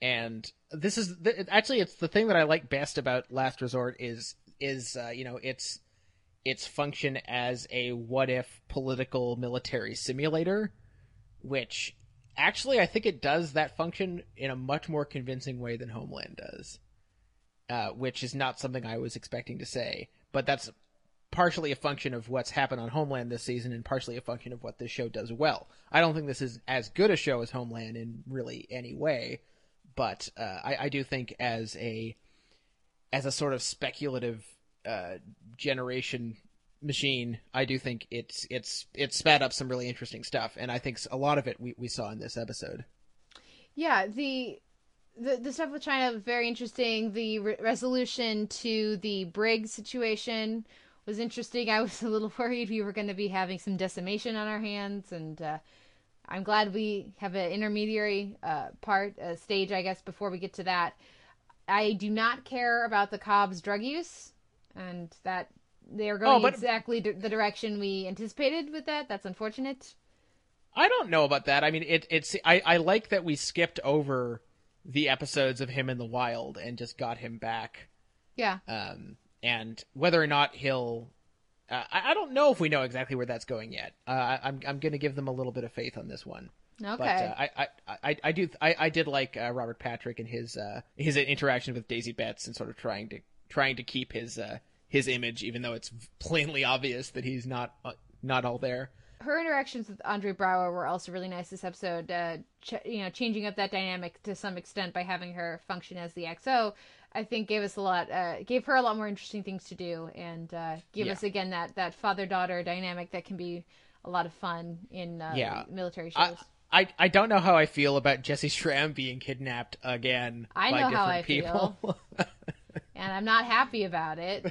And this is actually it's the thing that I like best about Last Resort is is uh, you know its its function as a what if political military simulator, which actually I think it does that function in a much more convincing way than Homeland does, uh, which is not something I was expecting to say, but that's partially a function of what's happened on Homeland this season and partially a function of what this show does well. I don't think this is as good a show as Homeland in really any way, but uh, I, I do think as a as a sort of speculative uh, generation machine, I do think it's it's it's spat up some really interesting stuff, and I think a lot of it we, we saw in this episode. Yeah, the the the stuff with China very interesting. The re- resolution to the Brig situation was interesting. I was a little worried we were going to be having some decimation on our hands, and uh, I'm glad we have an intermediary uh, part uh, stage, I guess, before we get to that. I do not care about the Cobb's drug use, and that they are going Oh, but- exactly d- the direction we anticipated with that. That's unfortunate. I don't know about that. I mean, it, it's I, I like that we skipped over the episodes of him in the wild and just got him back. Yeah. Um, and whether or not he'll, uh, I, I don't know if we know exactly where that's going yet. Uh, I, I'm I'm going to give them a little bit of faith on this one. Okay. But uh, I, I, I, I do I, I did like uh, Robert Patrick and his uh, his interaction with Daisy Betts and sort of trying to trying to keep his uh, his image, even though it's plainly obvious that he's not uh, not all there. her interactions with Andre Braugher were also really nice this episode. Uh, ch- you know, changing up that dynamic to some extent by having her function as the XO, I think gave us a lot, uh, gave her a lot more interesting things to do, and uh, give Yeah. us again that that father daughter dynamic that can be a lot of fun in uh, Yeah. military shows. I I don't know how I feel about Jessy Schram being kidnapped again I by know different how I people. and I'm not happy about it.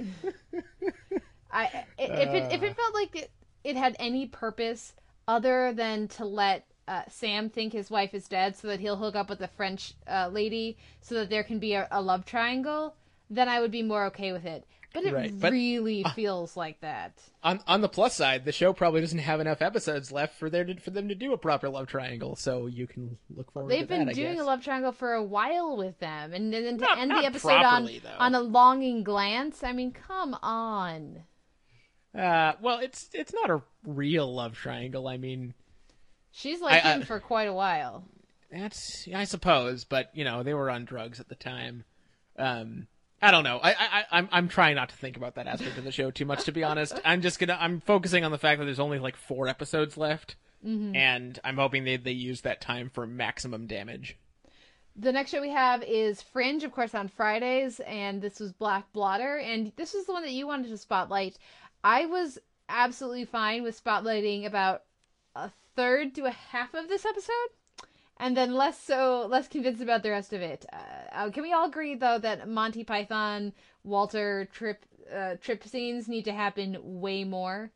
I if it if it felt like it, it had any purpose other than to let uh, Sam think his wife is dead, so that he'll hook up with the French uh, lady, so that there can be a, a love triangle, then I would be more okay with it. But it Right, but- really feels like that. on on the plus side, the show probably doesn't have enough episodes left for there to, for them to do a proper love triangle, so you can look forward to that. They've been that. Doing a love triangle for a while with them, and then to Not- end not the episode on though. on a longing glance. I mean, come on. Uh, well, it's it's not a real love triangle. I mean, She's like I- I- him for quite a while. that's I suppose, but you know they were on drugs at the time. Um, I don't know. I, I I- I'm I'm trying not to think about that aspect of the show too much, to be honest. I'm just gonna I'm focusing on the fact that there's only like four episodes left, Mm-hmm. and I'm hoping they they use that time for maximum damage. The next show we have is Fringe, of course, on Fridays, and this was Black Blotter, and this was the one that you wanted to spotlight. I was absolutely fine with spotlighting about a third to a half of this episode, and then less so, less convinced about the rest of it. Uh, uh, can we all agree though that Monty Python, Walter trip uh, trip scenes need to happen way more?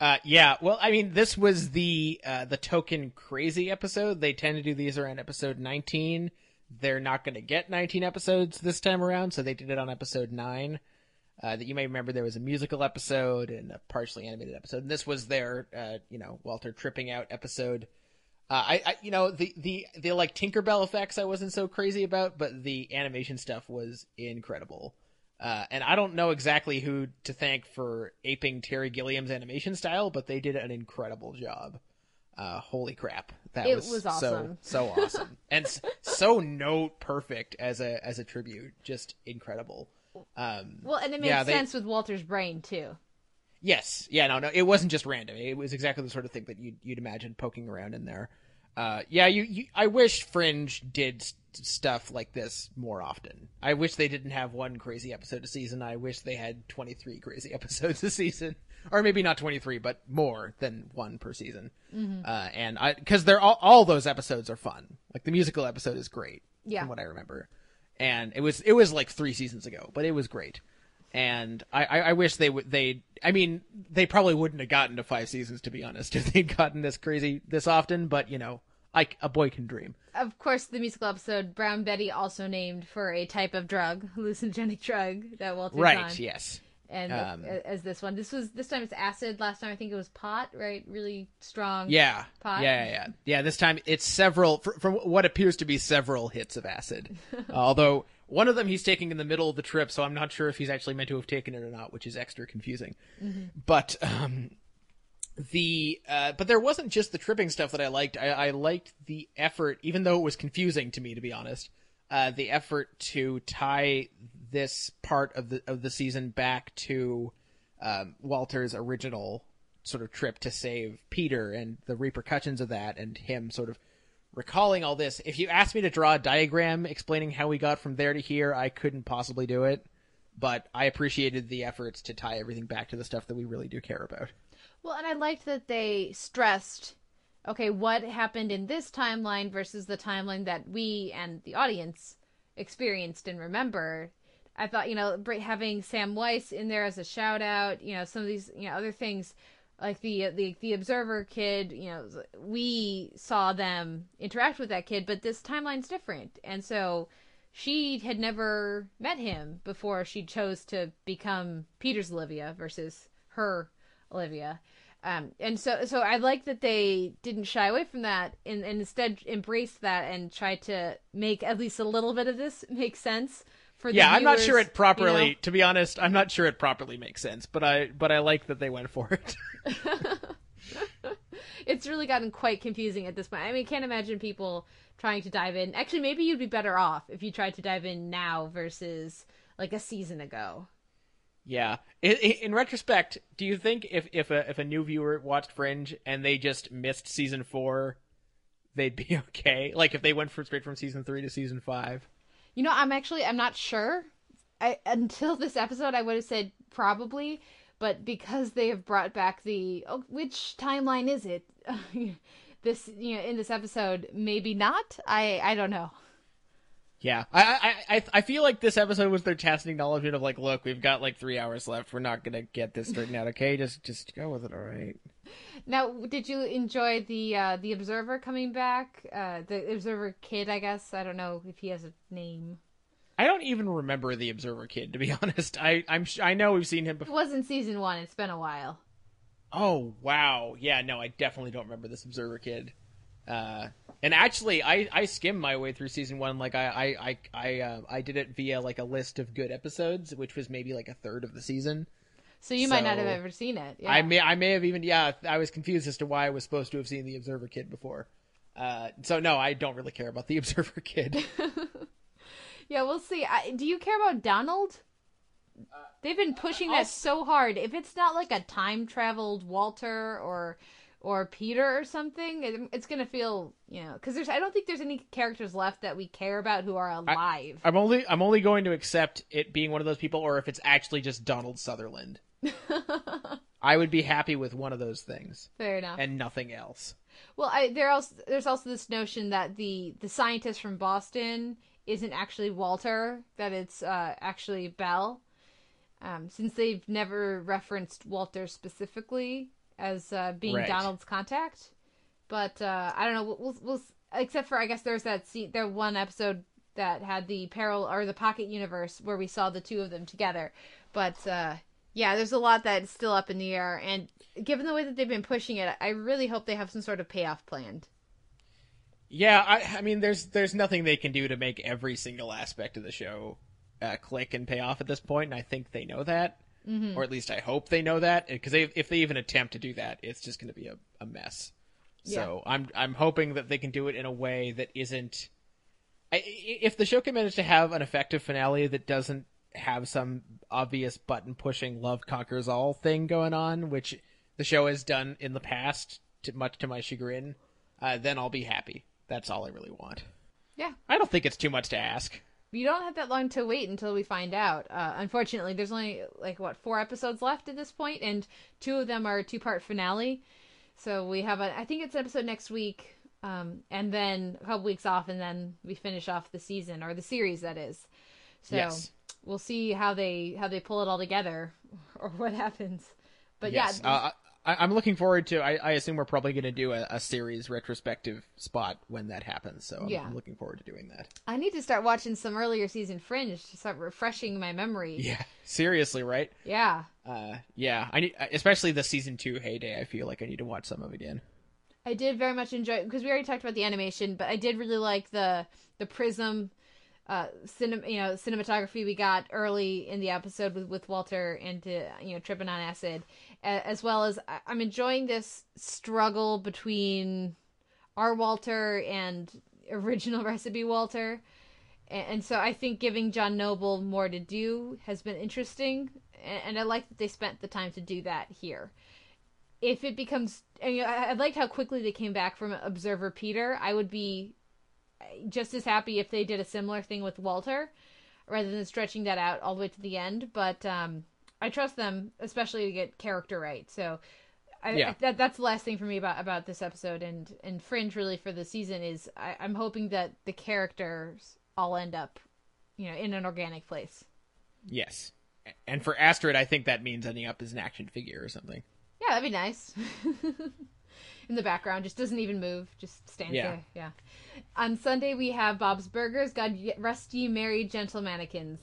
Uh, yeah. Well, I mean, this was the uh, the token crazy episode. They tend to do these around episode 19. They're not going to get 19 episodes this time around, so they did it on episode nine. Uh, that you may remember there was a musical episode and a partially animated episode. And this was their, uh, you know, Walter tripping out episode. Uh, I, I, you know, the, the, the like Tinkerbell effects I wasn't so crazy about, but the animation stuff was incredible. Uh, and I don't know exactly who to thank for aping Terry Gilliam's animation style, but they did an incredible job. Uh, holy crap, that It was, was so awesome. so awesome and so note perfect as a as a tribute, just incredible. Um, Well, and it makes Yeah, they- sense with Walter's brain too. Yes, yeah, no, no, it wasn't just random. It was exactly the sort of thing that you'd you'd imagine poking around in there. Uh, yeah, you, you I wish Fringe did stuff like this more often. I wish they didn't have one crazy episode a season. I wish they had 23 crazy episodes a season. Or maybe not 23, but more than one per season. Mhm. Uh, and I, cause they're all, all those episodes are fun. Like the musical episode is great. Yeah. From what I remember. And it was, it was like three seasons ago, but it was great. And I, I, I wish they would, they, I mean, they probably wouldn't have gotten to five seasons to be honest if they'd gotten this crazy this often, but you know, I, a boy can dream. Of course, the musical episode Brown Betty also named for a type of drug, hallucinogenic drug that Walter's Right, on. yes. And Um, as this one, this was this time it's acid. Last time I think it was pot, right? Really strong. Yeah. pot. Yeah, yeah, yeah. Yeah, this time it's several, from what appears to be several hits of acid. Although, one of them he's taking in the middle of the trip, so I'm not sure if he's actually meant to have taken it or not, which is extra confusing. Mhm. But, um, the, uh, but there wasn't just the tripping stuff that I liked. I, I liked the effort, even though it was confusing to me, to be honest, uh, the effort to tie this part of the, of the season back to, um, Walter's original sort of trip to save Peter and the repercussions of that and him sort of recalling all this. If you asked me to draw a diagram explaining how we got from there to here, I couldn't possibly do it. But I appreciated the efforts to tie everything back to the stuff that we really do care about. Well, and I liked that they stressed, okay, what happened in this timeline versus the timeline that we and the audience experienced and remember. I thought, you know, having Sam Weiss in there as a shout out, you know, some of these, you know, other things like the the the observer kid, you know, we saw them interact with that kid, but this timeline's different, and so she had never met him before she chose to become Peter's Olivia versus her Olivia. Um, and so, so I like that they didn't shy away from that and, and instead embraced that and tried to make at least a little bit of this make sense for yeah, I'm not sure it properly. you know? To be honest, I'm not sure it properly makes sense. But I, but I like that they went for it. it's really gotten quite confusing at this point. I mean, can't imagine people trying to dive in. Actually, maybe you'd be better off if you tried to dive in now versus like a season ago. Yeah. In, in retrospect, do you think if if a if a new viewer watched Fringe and they just missed season four, they'd be okay? Like if they went from straight from season three to season five? You know, I'm actually I'm not sure. I until this episode I would have said probably, but because they have brought back the oh, which timeline is it? this you know in this episode maybe not. I I don't know. Yeah, I, I I I feel like this episode was their tacit acknowledgement of like, look, we've got like three hours left. We're not gonna get this straightened out. Okay, just just go with it. All right. Now, did you enjoy the uh, the observer coming back? Uh, the observer kid, I guess. I don't know if he has a name. I don't even remember the Observer Kid to be honest. I I'm sh- I know we've seen him before. It wasn't season one. It's been a while. Oh wow, yeah, no, I definitely don't remember this Observer Kid. Uh, and actually, I I skimmed my way through season one. Like I I I I, uh, I did it via like a list of good episodes, which was maybe like a third of the season. So you might not have ever seen it. Yeah. I may I may have even yeah I was confused as to why I was supposed to have seen the Observer Kid before. Uh, so no, I don't really care about the Observer Kid. Yeah, we'll see. I, do you care about Donald? They've been pushing that so hard. If it's not like a time traveled Walter or or Peter or something, it, it's gonna feel you know because there's I don't think there's any characters left that we care about who are alive. I'm only I'm only going to accept it being one of those people, or if it's actually just Donald Sutherland. I would be happy with one of those things Fair enough. and nothing else. Well, I, there also there's also this notion that the the scientist from Boston isn't actually Walter, that it's uh, actually Bell. Um, since they've never referenced Walter specifically as uh, being Right. Donald's contact, but uh, I don't know. We'll, we'll, except for I guess there's that scene, there one episode that had the peril or the pocket universe where we saw the two of them together. But uh, yeah, there's a lot that's still up in the air, and given the way that they've been pushing it, I really hope they have some sort of payoff planned. Yeah, I, I mean, there's there's nothing they can do to make every single aspect of the show uh, click and pay off at this point, and I think they know that, Mhm. or at least I hope they know that, because if they even attempt to do that, it's just going to be a, a mess. So I'm I'm hoping that they can do it in a way that isn't. I- if the show can manage to have an effective finale that doesn't have some obvious button pushing love conquers all thing going on, which the show has done in the past, to, much to my chagrin, uh, then I'll be happy. That's all I really want. Yeah. I don't think it's too much to ask. You don't have that long to wait until we find out. Uh, unfortunately, there's only like what four episodes left at this point, and two of them are a two-part finale. So we have a, I think it's an episode next week, um, and then a couple weeks off, and then we finish off the season or the series that is. So Yes. we'll see how they how they pull it all together, or what happens. But yes, yeah, uh, I, I'm looking forward to. I, I assume we're probably going to do a, a series retrospective spot when that happens. So I'm, Yeah. I'm looking forward to doing that. I need to start watching some earlier season Fringe to start refreshing my memory. Yeah, seriously, right? Yeah. Uh, yeah, I need, especially the season two heyday. I feel like I need to watch some of it again. I did very much enjoy because we already talked about the animation, but I did really like the the prism uh cinem- you know cinematography we got early in the episode with with Walter and uh, you know tripping on acid as well as I'm enjoying this struggle between our Walter and original recipe Walter and, so I think giving John Noble more to do has been interesting and, I like that they spent the time to do that here if it becomes I, I liked how quickly they came back from Observer Peter. I would be just as happy if they did a similar thing with Walter, rather than stretching that out all the way to the end. But um, I trust them, especially to get character right. So. I, Yeah. I, that that's the last thing for me about about this episode and and Fringe really for the season is I, I'm hoping that the characters all end up, you know, in an organic place. Yes, and for Astrid, I think that means ending up as an action figure or something. Yeah, that'd be nice. In the background, just doesn't even move, just stands Yeah. there. Yeah. On Sunday we have Bob's Burgers. God rest ye merry gentle mannequins.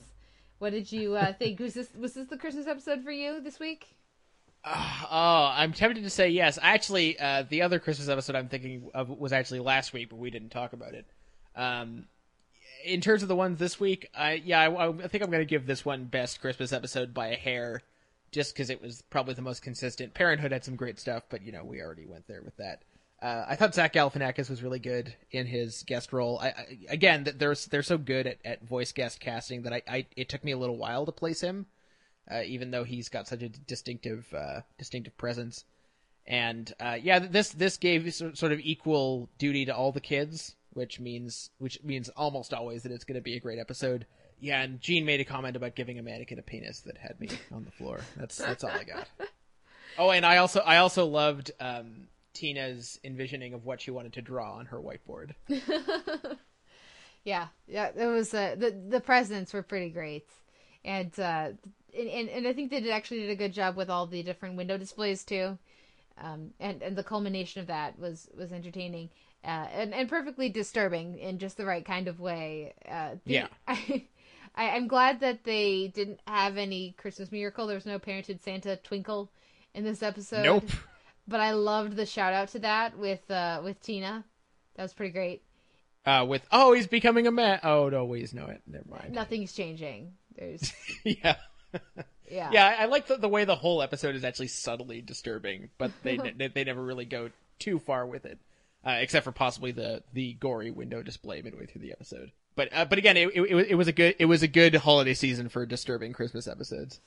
What did you uh, think? Was this was this the Christmas episode for you this week? Oh, I'm tempted to say yes. Actually, uh, the other Christmas episode I'm thinking of was actually last week, but we didn't talk about it. Um, in terms of the ones this week, I yeah, I, I think I'm going to give this one best Christmas episode by a hair, just because it was probably the most consistent. Parenthood had some great stuff, but you know we already went there with that. Uh, I thought Zach Galifianakis was really good in his guest role. I, I again, they're they're so good at, at voice guest casting that I, I it took me a little while to place him uh, even though he's got such a distinctive uh, distinctive presence. And uh, yeah, this this gave sort of equal duty to all the kids, which means which means almost always that it's going to be a great episode. Yeah, and Gene made a comment about giving a mannequin a penis that had me on the floor. That's that's all I got. Oh, and I also I also loved um, Tina's envisioning of what she wanted to draw on her whiteboard. Yeah, yeah. It was uh, the the presents were pretty great, and uh, and, and and I think they did actually did a good job with all the different window displays too, um, and and the culmination of that was was entertaining, uh, and and perfectly disturbing in just the right kind of way. Uh, the- Yeah. I, I I'm glad that they didn't have any Christmas miracle. There was no parented Santa twinkle in this episode. Nope. But I loved the shout out to that with uh with Tina. That was pretty great. Uh, with oh, he's becoming a man. Oh no, wait, no, it. Never mind. Nothing's changing. There's yeah. yeah. Yeah, I I like the, the way the whole episode is actually subtly disturbing, but they they, they never really go too far with it, uh, except for possibly the the gory window display midway through the episode. But uh, but again, it, it it was a good it was a good holiday season for disturbing Christmas episodes.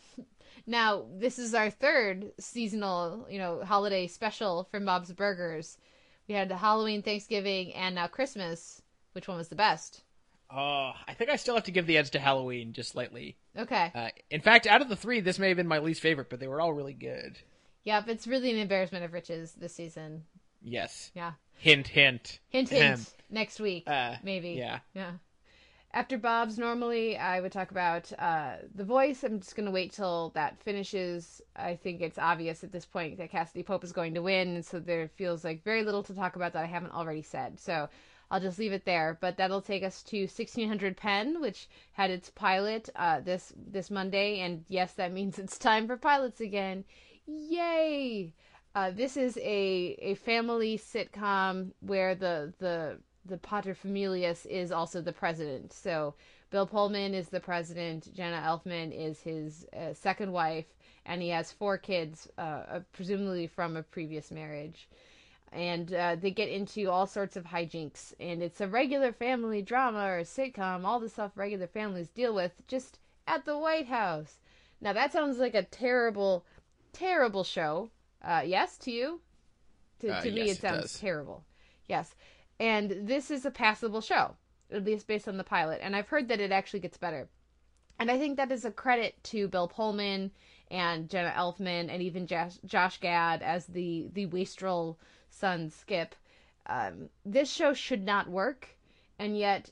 Now, this is our third seasonal, you know, holiday special from Bob's Burgers. We had Halloween, Thanksgiving, and now Christmas. Which one was the best? Oh, I think I still have to give the edge to Halloween just slightly. Okay. Uh, in fact, out of the three, this may have been my least favorite, but they were all really good. Yep, it's really an embarrassment of riches this season. Yes. Yeah. Hint, hint. Hint, hint. Next week, Uh, maybe. yeah. Yeah. After Bob's, normally I would talk about uh, The Voice. I'm just going to wait till that finishes. I think it's obvious at this point that Cassadee Pope is going to win, and so there feels like very little to talk about that I haven't already said. So I'll just leave it there. But that'll take us to 1600 Penn, which had its pilot uh, this this Monday, and yes, that means it's time for pilots again. Yay! Uh, this is a a family sitcom where the the the pater familias is also the president. So Bill Pullman is the president. Jenna Elfman is his uh, second wife, and he has four kids, uh, uh, presumably from a previous marriage. And uh, they get into all sorts of hijinks, and it's a regular family drama or a sitcom, all the stuff regular families deal with, just at the White House. Now that sounds like a terrible, terrible show. Uh, yes, to you? To, Uh, to me, yes, it it sounds does. terrible. Yes. And this is a passable show. at least based on the pilot. And I've heard that it actually gets better. And I think that is a credit to Bill Pullman and Jenna Elfman and even Josh, Josh Gad as the the wastrel son Skip. Um, this show should not work, and yet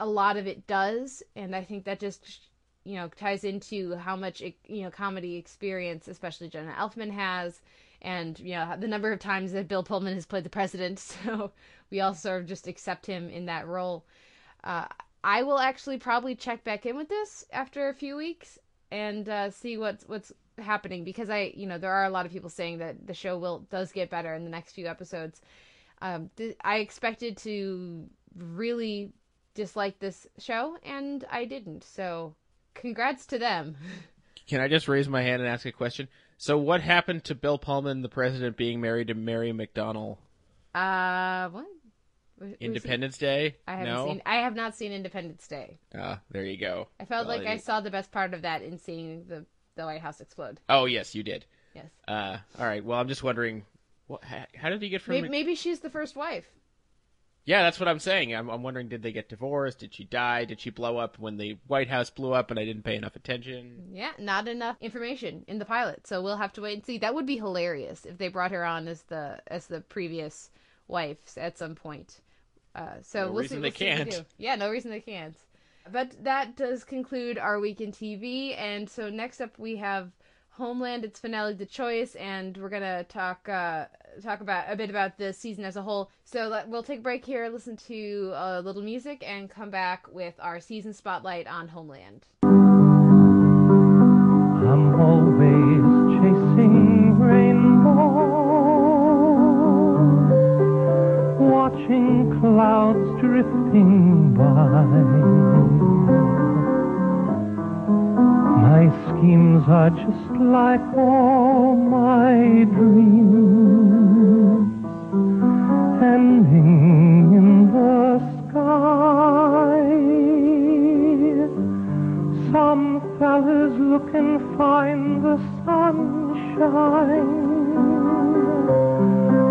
a lot of it does, and I think that just you know ties into how much you know comedy experience, especially Jenna Elfman has, and you know the number of times that Bill Pullman has played the president. So we all sort of just accept him in that role. Uh, I will actually probably check back in with this after a few weeks and uh, see what's what's happening because I you know there are a lot of people saying that the show will does get better in the next few episodes. Um, th- I expected to really dislike this show and I didn't. So congrats to them. Can I just raise my hand and ask a question? So what happened to Bill Pullman, the president, being married to Mary McDonnell? Uh, what? Independence Day? I haven't no? seen. I have not seen Independence Day. Ah, there you go. I felt Well, like I I saw the best part of that in seeing the the White House explode. Oh yes, you did. Yes. Uh, all right. Well, I'm just wondering, what, how, how did he get from? Maybe, maybe she's the first wife. Yeah, that's what I'm saying. I'm, I'm wondering, did they get divorced? Did she die? Did she blow up when the White House blew up and I didn't pay enough attention? Yeah, not enough information in the pilot, so we'll have to wait and see. That would be hilarious if they brought her on as the as the previous wife at some point. Uh, so No we'll reason see. they we'll see can't. do. Yeah, no reason they can't. But that does conclude our week in TV, and so next up we have Homeland. Its finale, The Choice, and we're gonna talk uh, talk about a bit about the season as a whole. So let, we'll take a break here, listen to a little music, and come back with our season spotlight on Homeland. I'm always chasing rainbows, watching clouds drifting by. My schemes are just like all my dreams, ending in the sky. Some fellas look and find the sunshine.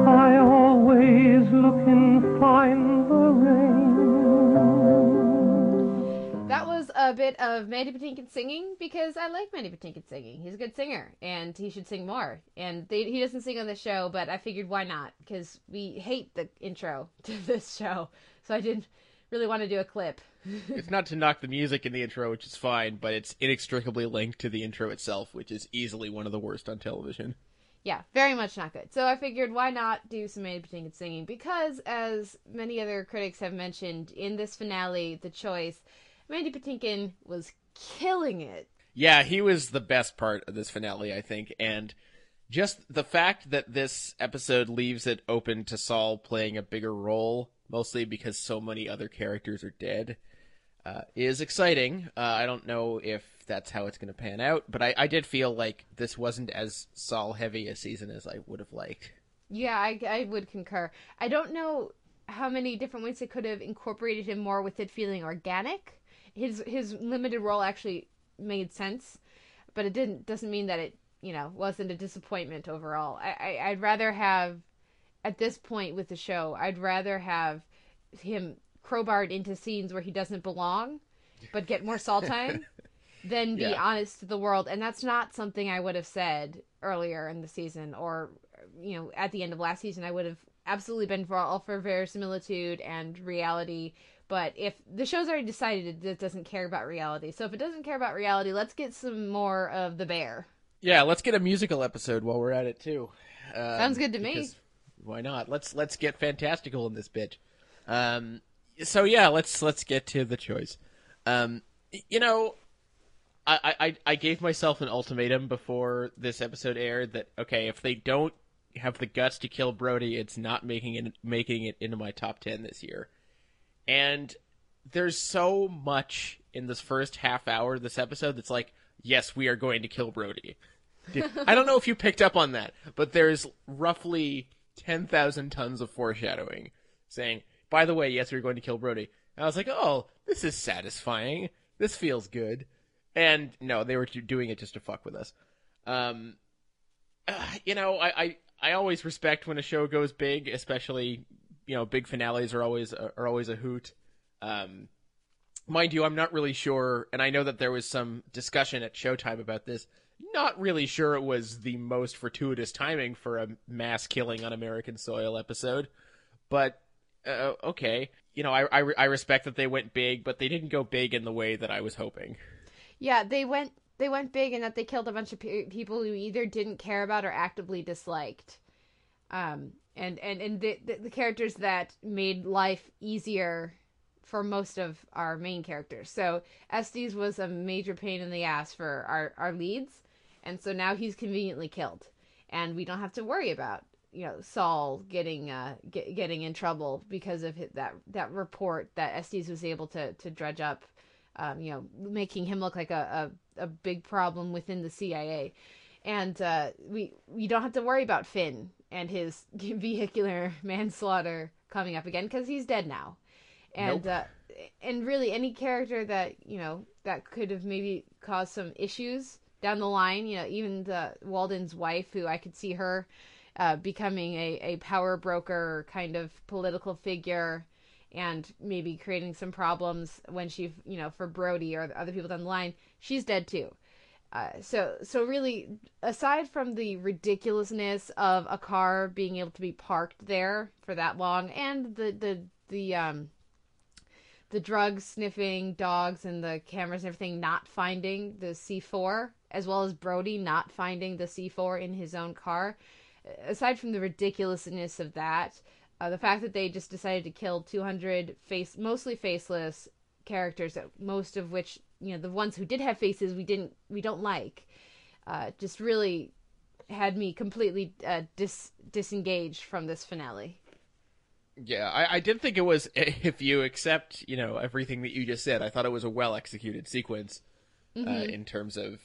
I always look and find the rain. A bit of Mandy Patinkin singing because I like Mandy Patinkin singing. He's a good singer and he should sing more. And they, he doesn't sing on the show, but I figured why not? Because we hate the intro to this show. So I didn't really want to do a clip. it's not to knock the music in the intro, which is fine, but it's inextricably linked to the intro itself, which is easily one of the worst on television. Yeah, very much not good. So I figured why not do some Mandy Patinkin singing? Because as many other critics have mentioned in this finale, The Choice, Mandy Patinkin was killing it. Yeah, he was the best part of this finale, I think, and just the fact that this episode leaves it open to Saul playing a bigger role, mostly because so many other characters are dead, uh, is exciting. Uh, I don't know if that's how it's going to pan out, but I, I did feel like this wasn't as Saul heavy a season as I would have liked. Yeah, I, I would concur. I don't know how many different ways they could have incorporated him more with it feeling organic. His his limited role actually made sense, but it didn't doesn't mean that it you know wasn't a disappointment overall. I, I I'd rather have at this point with the show, I'd rather have him crowbarred into scenes where he doesn't belong, but get more salt time. than be Yeah. honest to the world and that's not something i would have said earlier in the season or you know at the end of last season i would have absolutely been for all for verisimilitude and reality but if the show's already decided it doesn't care about reality so if it doesn't care about reality let's get some more of the bear Yeah, let's get a musical episode while we're at it too. Um, Sounds good to me. Why not? Let's let's get fantastical in this bitch. Um, so yeah, let's let's get to the choice. Um, you know, I, I I gave myself an ultimatum before this episode aired that okay, if they don't have the guts to kill Brody, it's not making it making it into my top ten this year. And there's so much in this first half hour of this episode that's like, yes, we are going to kill Brody. I don't know if you picked up on that, but there's roughly 10,000 tons of foreshadowing saying, by the way, yes, we're going to kill Brody. And I was like, oh, this is satisfying. This feels good. And no, they were doing it just to fuck with us. Um, uh, you know, I, I, I always respect when a show goes big, especially, you know, big finales are always, are always a hoot. Um, mind you, I'm not really sure, and I know that there was some discussion at Showtime about this. Not really sure it was the most fortuitous timing for a mass killing on American soil episode, but uh, okay. You know, I, I I respect that they went big, but they didn't go big in the way that I was hoping. Yeah, they went they went big in that they killed a bunch of pe- people who either didn't care about or actively disliked. Um, and and and the, the the characters that made life easier for most of our main characters. So Estes was a major pain in the ass for our our leads, and so now he's conveniently killed, and we don't have to worry about you know Saul getting uh get, getting in trouble because of that that report that Estes was able to to dredge up, um, you know, making him look like a a, a big problem within the CIA, and uh, we we don't have to worry about Finn and his vehicular manslaughter coming up again because he's dead now, and Nope. uh, and really any character that you know that could have maybe caused some issues down the line, you know, even the Walden's wife, who I could see her uh, becoming a, a power broker kind of political figure and maybe creating some problems when she, you know, for Brody or other people down the line, she's dead too. Uh, so, so really, aside from the ridiculousness of a car being able to be parked there for that long, and the the the um the drug sniffing dogs and the cameras and everything not finding the C4, as well as Brody not finding the C4 in his own car. Aside from the ridiculousness of that, uh, the fact that they just decided to kill 200 face, mostly faceless characters, uh, most of which, you know, the ones who did have faces we didn't, we don't like, uh, just really had me completely uh, dis- disengaged from this finale. Yeah, I, I did think it was if you accept, you know, everything that you just said, I thought it was a well executed sequence uh, Mhm. in terms of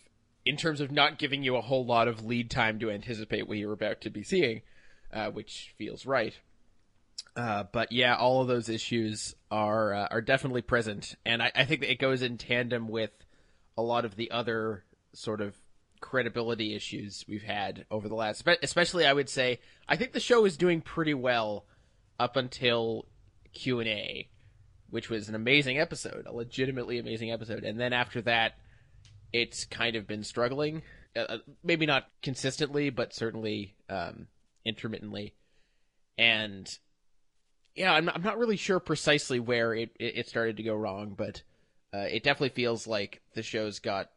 in terms of not giving you a whole lot of lead time to anticipate what you're about to be seeing, uh, which feels right. Uh, but yeah, all of those issues are uh, are definitely present, and I, I think it goes in tandem with a lot of the other sort of credibility issues we've had over the last. spe- Especially, I would say, I think the show is doing pretty well up until Q and A, which was an amazing episode, a legitimately amazing episode, and then after that, it's kind of been struggling. Uh, Uh, maybe not consistently, but certainly um, intermittently. And yeah, I'm not, I'm not really sure precisely where it, it, it started to go wrong, but uh, it definitely feels like the show's got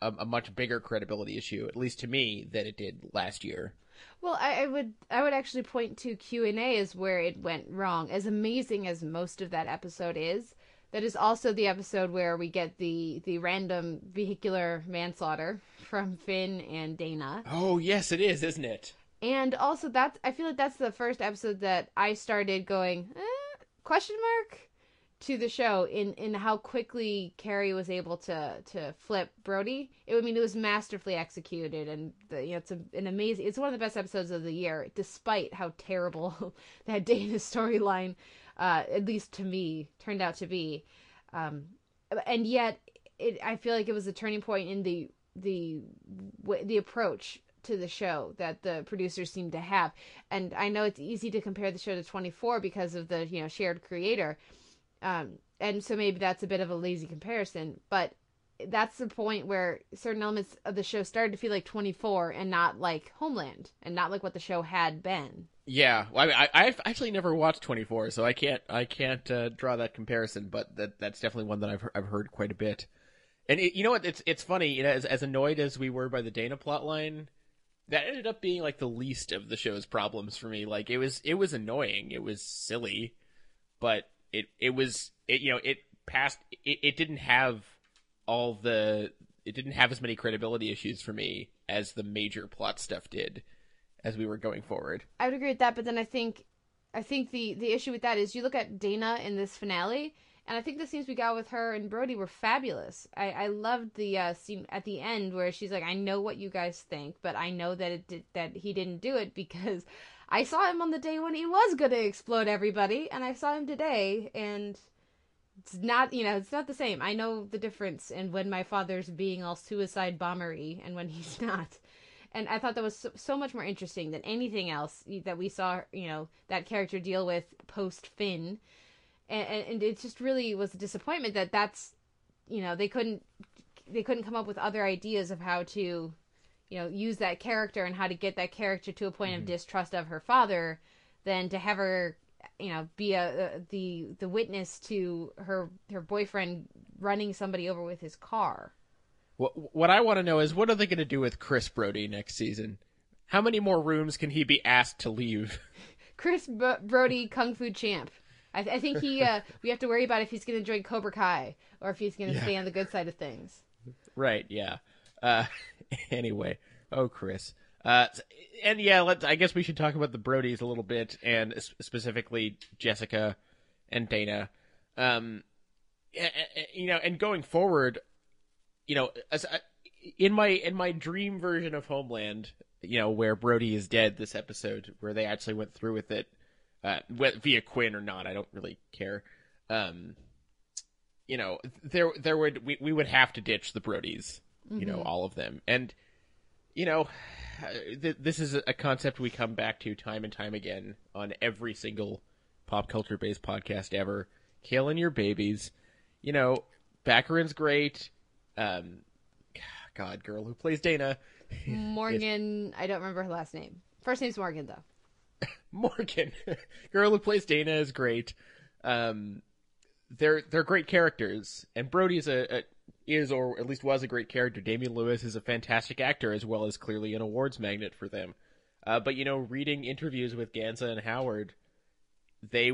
a, a much bigger credibility issue, at least to me, than it did last year. Well, I, I would I would actually point to Q and A as where it went wrong. As amazing as most of that episode is, that is also the episode where we get the the random vehicular manslaughter from Finn and Dana. Oh, yes, it is, isn't it? And also that's I feel like that's the first episode that I started going eh, question mark to the show in in how quickly Carrie was able to to flip Brody. It, I mean, it was masterfully executed, and the, you know, it's a, an amazing. It's one of the best episodes of the year, despite how terrible that Dana storyline, uh, at least to me, turned out to be. Um, and yet, it I feel like it was a turning point in the the the approach to the show that the producers seem to have. And I know it's easy to compare the show to 24 because of the you know shared creator um, and so maybe that's a bit of a lazy comparison, but that's the point where certain elements of the show started to feel like 24 and not like Homeland and not like what the show had been. Yeah, well, I mean, I, I've actually never watched 24, so I can't I can't uh, draw that comparison, but that that's definitely one that I've I've heard quite a bit. And it, you know what? It's it's funny. You know, as as annoyed as we were by the Dana plotline, that ended up being like the least of the show's problems for me. Like it was it was annoying. It was silly, but it it was it you know it passed. It, it didn't have all the it didn't have as many credibility issues for me as the major plot stuff did as we were going forward. I would agree with that, but then I think I think the the issue with that is you look at Dana in this finale, and I think the scenes we got with her and Brody were fabulous. I I loved the uh, scene at the end where she's like, "I know what you guys think, but I know that it did, that he didn't do it because I saw him on the day when he was going to explode everybody, and I saw him today, and." It's not, you know, it's not the same. I know the difference in when my father's being all suicide bombery and when he's not and I thought that was so, so much more interesting than anything else that we saw. You know that character deal with post Finn, and, and it just really was a disappointment that that's you know they couldn't they couldn't come up with other ideas of how to you know use that character and how to get that character to a point of mm-hmm. distrust of her father than to have her you know be a, a the the witness to her her boyfriend running somebody over with his car What what I want to know is what are they going to do with Chris Brody next season? How many more rooms can he be asked to leave? chris B- brody kung fu champ I, I think he uh we have to worry about if he's going to join cobra kai or if he's going to Yeah. stay on the good side of things Right, yeah. Uh anyway, oh Chris. Uh and yeah, let I guess we should talk about the Brodies a little bit and specifically Jessica and Dana. Um you know, and going forward, you know, as I, in my in my dream version of Homeland, you know, where Brody is dead this episode, where they actually went through with it, uh, via Quinn or not, I don't really care. Um, you know, there there would we, we would have to ditch the Brodies, you know, Mhm. all of them, and you know, th- this is a concept we come back to time and time again on every single pop culture based podcast ever. Killing your babies, you know, Baccarin's great. Um, God, girl who plays Dana, morgan i don't remember her last name first name's morgan though Morgan, girl who plays Dana is great. Um, they're they're great characters, and Brody is a, a is or at least was a great character. Damian Lewis is a fantastic actor as well as clearly an awards magnet for them. Uh, but you know, reading interviews with Gansa and Howard, they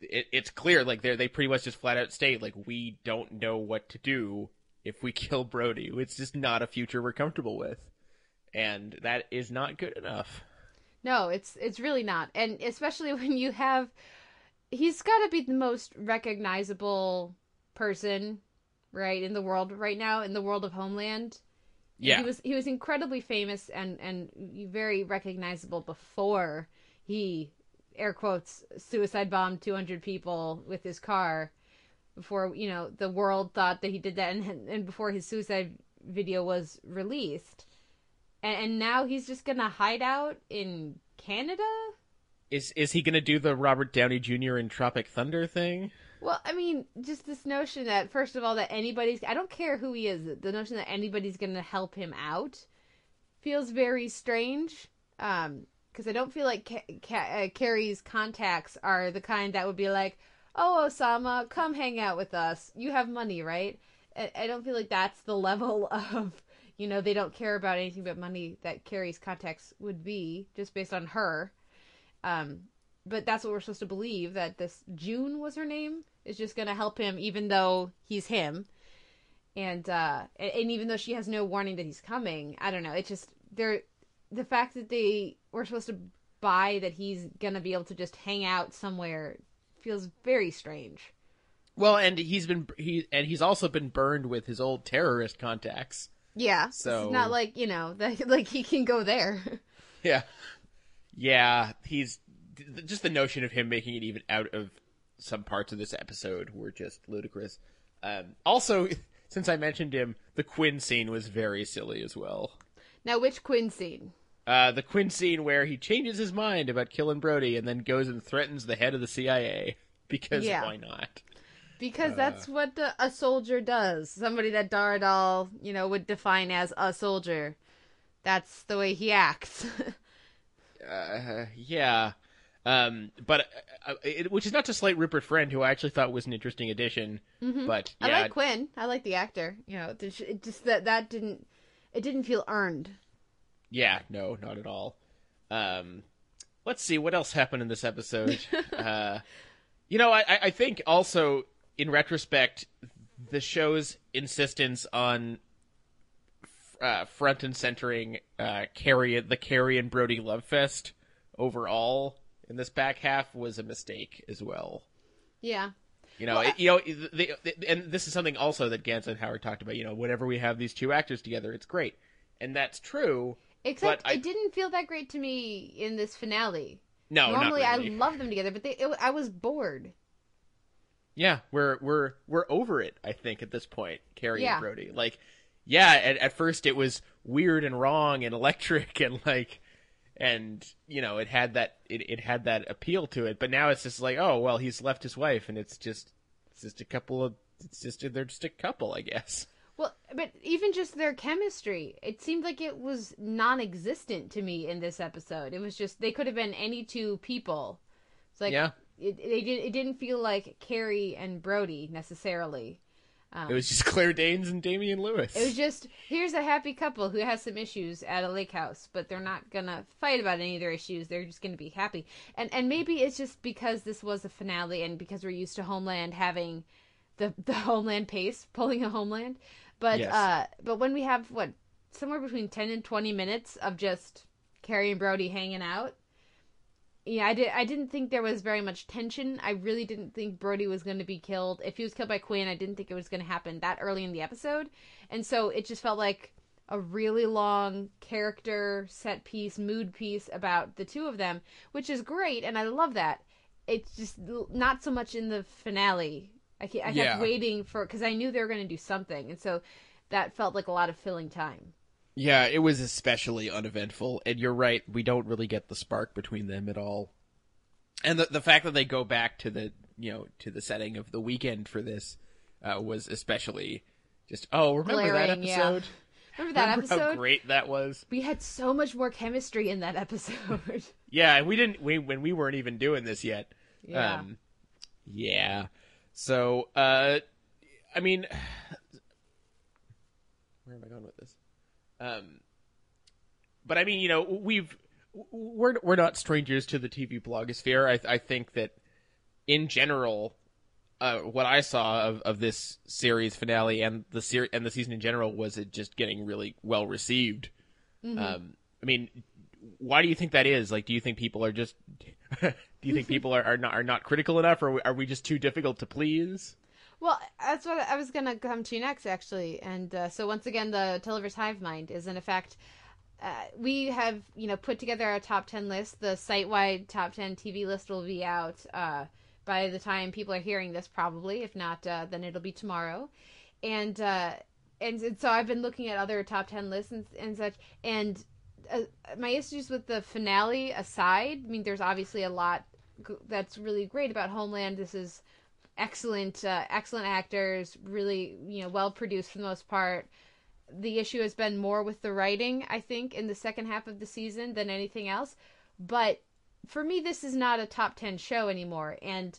it, it's clear like they they pretty much just flat out state like we don't know what to do if we kill Brody. It's just not a future we're comfortable with, and that is not good enough. No, it's it's really not. And especially when you have he's got to be the most recognizable person, right, in the world right now in the world of Homeland. Yeah. He was he was incredibly famous and and very recognizable before he air quotes suicide bombed 200 people with his car before you know the world thought that he did that and and before his suicide video was released and, and now he's just gonna hide out in Canada. Is is he going to do the Robert Downey Jr. in Tropic Thunder thing? Well, I mean, just this notion that first of all that anybody's—I don't care who he is. The notion that anybody's gonna help him out feels very strange. Um, because I don't feel like Ca- Ca- uh, Carrie's contacts are the kind that would be like, "Oh, Osama, come hang out with us. You have money, right?" I, I don't feel like that's the level of you know they don't care about anything but money that Carrie's contacts would be just based on her. Um, but that's what we're supposed to believe that this June was her name is just going to help him even though he's him. And uh and, even though she has no warning that he's coming, I don't know. It's just they're the fact that they were supposed to buy that he's going to be able to just hang out somewhere feels very strange. Well, and he's been he and he's also been burned with his old terrorist contacts. Yeah. So- it's not like, you know, that like he can go there. Yeah, yeah. He's just the notion of him making it even out of some parts of this episode were just ludicrous. Um, also, since I mentioned him, the Quinn scene was very silly as well. now which Quinn scene? Uh, the Quinn scene where he changes his mind about killing Brody and then goes and threatens the head of the CIA because Yeah. why not? Because Uh. that's what the, a soldier does. Somebody that Dar Adal, you know, would define as a soldier. That's the way he acts. Uh, yeah. Um, but uh, it, which is not to slight Rupert Friend, who I actually thought was an interesting addition. Mhm. But I like Quinn. I like the actor. You know, it just that that didn't it didn't feel earned. yeah, no, not at all. Um, let's see what else happened in this episode. uh, you know, I I think also in retrospect, the show's insistence on uh, front and centering uh, Carrie, the Carrie and Brody love fest overall in this back half was a mistake as well. Yeah. You know, Well, it- you know, the, the, and this is something also that Gans and Howard talked about. You know, whenever we have these two actors together, it's great, and that's true. Except I, it didn't feel that great to me in this finale. no, Normally really. I love them together, but they it, I was bored. Yeah, we're we're we're over it. I think at this point, Carrie Yeah. and Brody. Like, yeah, at, at first it was weird and wrong and electric and like, and you know it had that it, it had that appeal to it. But now it's just like, oh well, he's left his wife, and it's just it's just a couple of it's just they're just a couple, I guess. Well, but even just their chemistry, it seemed like it was non-existent to me in this episode. It was just they could have been any two people. It's like Yeah. It, they did. It didn't feel like Carrie and Brody necessarily. Um, It was just Claire Danes and Damian Lewis. It was just here's a happy couple who has some issues at a lake house, but they're not gonna fight about any of their issues. They're just gonna be happy. And and maybe it's just because this was a finale and because we're used to Homeland having the the Homeland pace, pulling a Homeland. But Yes. uh but when we have what somewhere between ten and twenty minutes of just Carrie and Brody hanging out. Yeah, I did. I didn't think there was very much tension. I really didn't think Brody was going to be killed. If he was killed by Quinn, I didn't think it was going to happen that early in the episode, and so it just felt like a really long character set piece, mood piece about the two of them, which is great, and I love that. It's just not so much in the finale. I, I kept Yeah. waiting for because I knew they were going to do something, and so that felt like a lot of filling time. Yeah, it was especially uneventful, and you're right. We don't really get the spark between them at all. And the the fact that they go back to the you know to the setting of the weekend for this uh, was especially just oh remember that Glaring, yeah. episode? Remember that Remember how great that was? We had so much more chemistry in that episode. Yeah, and we didn't we when we weren't even doing this yet. Yeah. Um, yeah. So, uh, I mean, where am I going with this? Um, but I mean, you know, we've we're we're not strangers to the TV blogosphere. I I think that in general, uh, what I saw of, of this series finale and the ser- and the season in general was it just getting really well received. Um, I mean, why do you think that is? Like, do you think people are just do you think people are, are not are not critical enough, or are we just too difficult to please? Well, that's what I was going to come to next, actually. And uh, so, once again, the Televerse Hive Mind is in effect. Uh, we have, you know, put together our top 10 list. The site wide top 10 TV list will be out uh, by the time people are hearing this, probably. If not, uh, then it'll be tomorrow. And, uh, and, and so I've been looking at other top 10 lists and, and such. And uh, my issues with the finale aside, I mean, there's obviously a lot that's really great about Homeland. This is excellent uh, excellent actors really you know well produced for the most part. The issue has been more with the writing i think in the second half of the season than anything else. But for me this is not a top 10 show anymore. And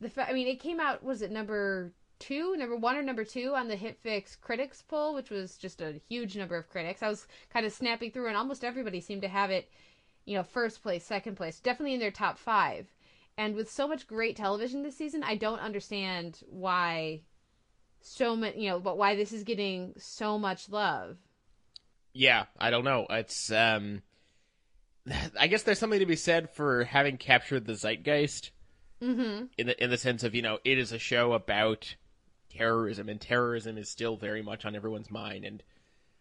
the fa- i mean it came out was it number two number one or number two on the hitfix critics poll which was just a huge number of critics. I was kind of snapping through and almost everybody seemed to have it you know first place second place definitely in their top five and with so much great television this season, I don't understand why so many, you know, but why this is getting so much love. Yeah, I don't know. It's um, I guess there's something to be said for having captured the zeitgeist Mm-hmm. in the in the sense of you know it is a show about terrorism, and terrorism is still very much on everyone's mind. And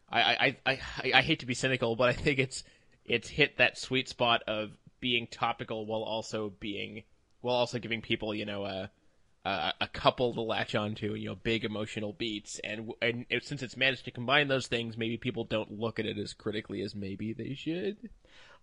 I I, I, I, I hate to be cynical, but I think it's it's hit that sweet spot of being topical while also being while also giving people you know a a, a couple to latch onto, you know, big emotional beats, and and since it's managed to combine those things, maybe people don't look at it as critically as maybe they should.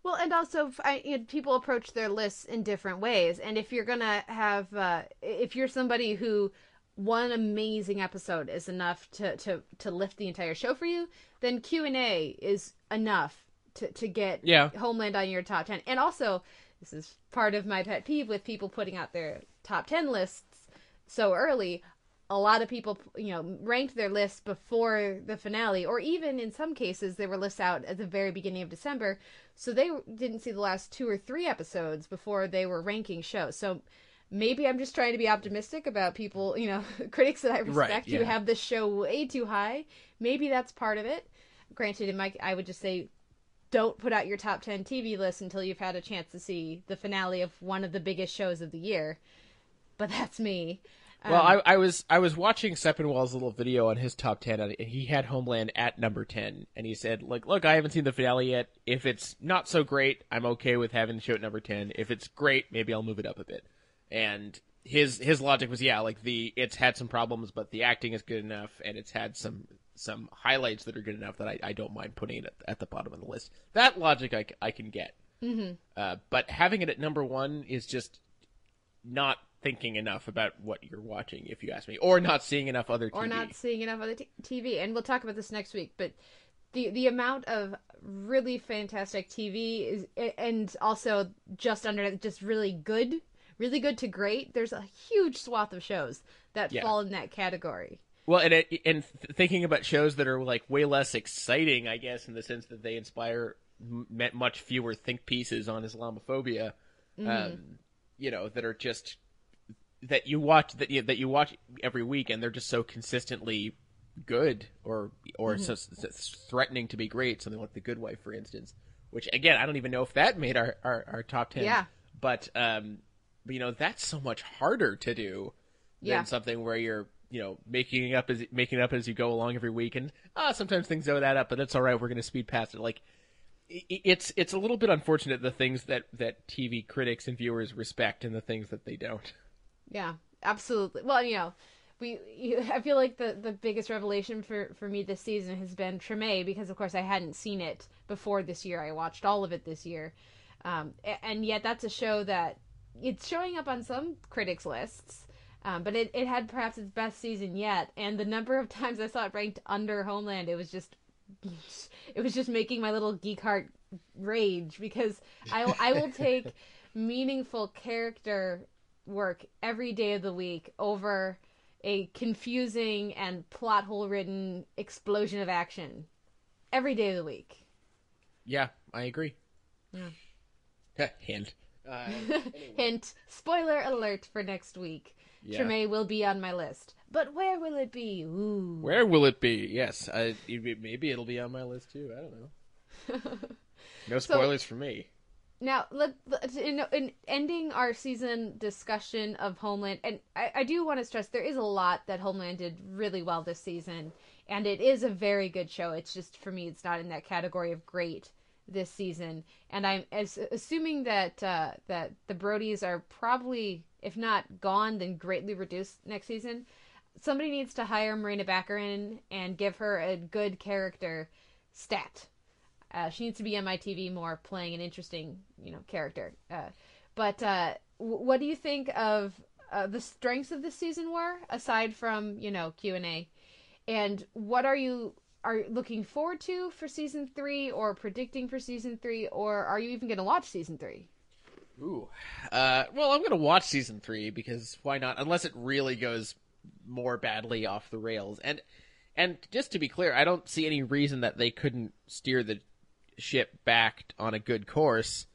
Well, and also, I, you know, people approach their lists in different ways. And if you're gonna have, uh, if you're somebody who one amazing episode is enough to to to lift the entire show for you, then Q and A is enough to to get Yeah. Homeland on your top ten. And also, this is part of my pet peeve with people putting out their top ten lists so early. A lot of people, you know, ranked their lists before the finale, or even in some cases, they were lists out at the very beginning of December. So they didn't see the last two or three episodes before they were ranking shows. So maybe I'm just trying to be optimistic about people, you know, critics that I respect who yeah. have this show way too high. Maybe that's part of it. Granted, in my, I would just say don't put out your top 10 TV list until you've had a chance to see the finale of one of the biggest shows of the year. But that's me. Well, Um, I, I was I was watching Sepinwall's little video on his top ten, and he had Homeland at number ten, and he said, "Like, look, I haven't seen the finale yet. If it's not so great, I'm okay with having the show at number ten. If it's great, maybe I'll move it up a bit." And his his logic was, yeah, like the it's had some problems, but the acting is good enough, and it's had some some highlights that are good enough that I, I don't mind putting it at, at the bottom of the list. That logic I can get. Mm-hmm. Uh, but having it at number one is just not thinking enough about what you're watching, if you ask me, or not seeing enough other TV. or not seeing enough other t- TV. And we'll talk about this next week. But the the amount of really fantastic TV is, and also just under just really good, really good to great. There's a huge swath of shows that Yeah. fall in that category. Well, and it, and thinking about shows that are like way less exciting, I guess, in the sense that they inspire m- met much fewer think pieces on Islamophobia, um, you know, that are just that you watch that you, that you watch every week, and they're just so consistently good or or so, so threatening to be great. Something like The Good Wife, for instance, which again, I don't even know if that made our our, our top ten. Yeah. but um, but you know, that's so much harder to do than Yeah. something where you're you know making up as making up as you go along every week and ah sometimes things don't add up but that's all right we're going to speed past it like it's it's a little bit unfortunate the things that that TV critics and viewers respect and the things that they don't Yeah, absolutely. Well, you know, we you, I feel like the the biggest revelation for for me this season has been Treme because of course I hadn't seen it before this year. I watched all of it this year. Um, and yet that's a show that it's showing up on some critics lists. Um, but it, it had perhaps its best season yet, and the number of times I saw it ranked under Homeland, it was just, it was just making my little geek heart rage because I I will take meaningful character work every day of the week over a confusing and plot hole ridden explosion of action every day of the week. yeah I agree Yeah. hint uh, Hint, spoiler alert for next week. Yeah. Treme will be on my list. But where will it be? Ooh. where will it be yes I, maybe it'll be on my list too I don't know no spoilers for me Now, let, let- in, in ending our season discussion of Homeland, and I, I do want to stress there is a lot that Homeland did really well this season, and it is a very good show. It's just for me, it's not in that category of great this season, and I'm as, assuming that uh, that the Brodies are probably, if not gone, then greatly reduced next season. Somebody needs to hire Morena Baccarin and give her a good character stat. Uh, she needs to be on my TV more, playing an interesting, you know, character. Uh, but uh, w- what do you think of uh, the strengths of this season were, aside from you know Q and A, and what are you are looking forward to for season three, or predicting for season three, or are you even going to watch season three? Ooh. Uh, well, I'm going to watch season three because why not? Unless it really goes more badly off the rails. And and just to be clear, I don't see any reason that they couldn't steer the ship back on a good course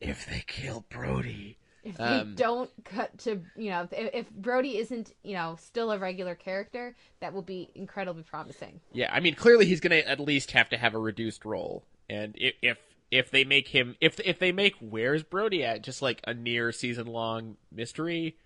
if they kill Brody. If they Um, don't cut to you know if, if Brody isn't you know still a regular character, that will be incredibly promising. Yeah, I mean, clearly he's going to at least have to have a reduced role, and if if if they make him if if they make Where's Brody at just like a near season long mystery,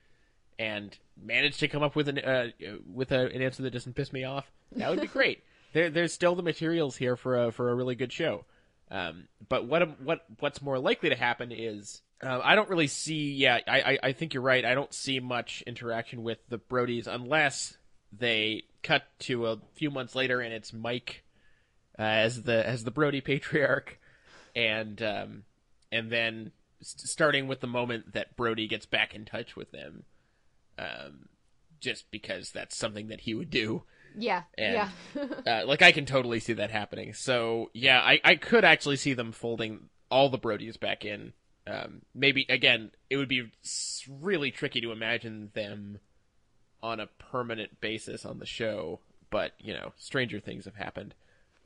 and manage to come up with an uh, with a, an answer that doesn't piss me off, that would be great. there there's still the materials here for a for a really good show. Um, but what what what's more likely to happen is uh, I don't really see. Yeah, I, I I think you're right. I don't see much interaction with the Brodies unless they cut to a few months later and it's Mike uh, as the as the Brody patriarch, and um, and then st- starting with the moment that Brody gets back in touch with them, um, just because that's something that he would do. Yeah, And, yeah. uh, like I can totally see that happening. So yeah, I, I could actually see them folding all the Brodies back in. Um, maybe again, it would be really tricky to imagine them on a permanent basis on the show. But you know, stranger things have happened.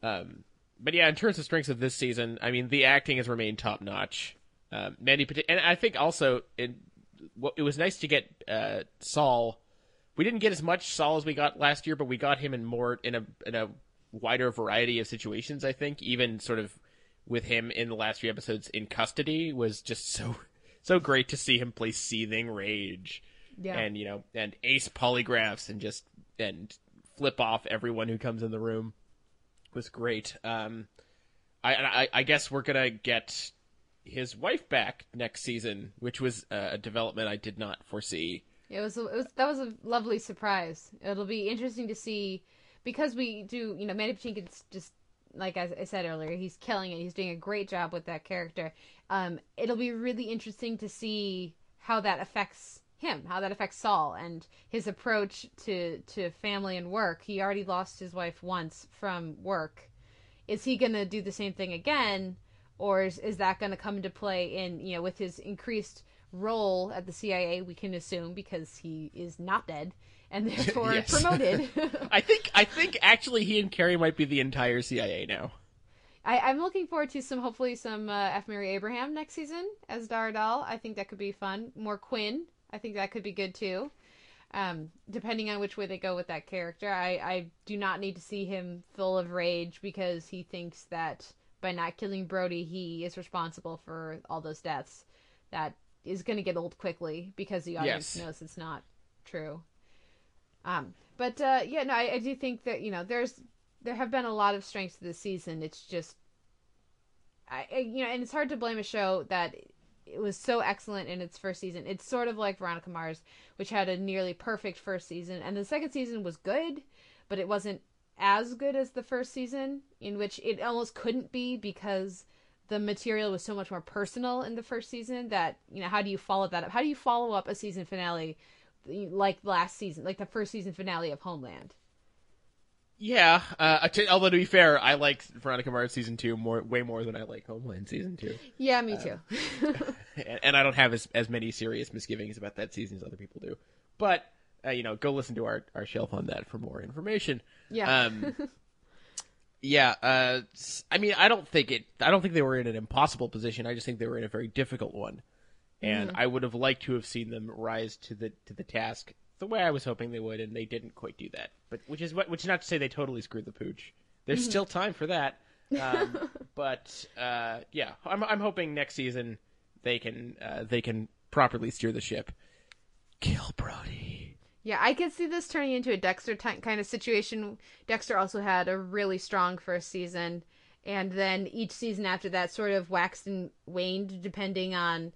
Um, but yeah, in terms of strengths of this season, I mean, the acting has remained top notch. Um, Mandy, and I think also it, well, it was nice to get uh, Saul. We didn't get as much Saul as we got last year, but we got him in more in a in a wider variety of situations. I think even sort of with him in the last few episodes in custody was just so so great to see him play seething rage Yeah. and you know and ace polygraphs and just and flip off everyone who comes in the room was great. Um, I, I I guess we're gonna get his wife back next season, which was uh, a development I did not foresee. It was, it was that was a lovely surprise. It'll be interesting to see because we do, you know, Mandy Patinkin's just like I, I said earlier, he's killing it. He's doing a great job with that character. Um, it'll be really interesting to see how that affects him, how that affects Saul and his approach to to family and work. He already lost his wife once from work. Is he going to do the same thing again, or is, is that going to come into play in you know with his increased role at the CIA? We can assume because he is not dead and therefore Yes. promoted. I think I think actually he and Carrie might be the entire CIA now. I, I'm looking forward to some, hopefully, some uh, F. Murray Abraham next season as Dar Adal. I think that could be fun. More Quinn. I think that could be good too. Um, depending on which way they go with that character, I, I do not need to see him full of rage because he thinks that by not killing Brody, he is responsible for all those deaths. That is going to get old quickly because the audience Yes. knows it's not true. Um, but uh, yeah, no, I, I do think that you know there's there have been a lot of strengths to this season. It's just, I I- you know, and it's hard to blame a show that it was so excellent in its first season. It's sort of like Veronica Mars, which had a nearly perfect first season, and the second season was good, but it wasn't as good as the first season, in which it almost couldn't be because the material was so much more personal in the first season that you know how do you follow that up how do you follow up a season finale like last season like the first season finale of homeland Yeah, uh, to, although to be fair, I like Veronica Mars season two more, way more than I like Homeland season two, yeah me too and, and I don't have as as many serious misgivings about that season as other people do. But uh, you know, go listen to our our shelf on that for more information. yeah Um, yeah, uh, I mean, I don't think it. I don't think they were in an impossible position. I just think they were in a very difficult one, and I would have liked to have seen them rise to the to the task the way I was hoping they would, and they didn't quite do that. But which is what, which is not to say they totally screwed the pooch. There's still time for that. Um, but uh, yeah, I'm I'm hoping next season they can uh, they can properly steer the ship. Kill Brody. Yeah, I could see this turning into a Dexter ty- kind of situation. Dexter also had a really strong first season, and then each season after that sort of waxed and waned depending on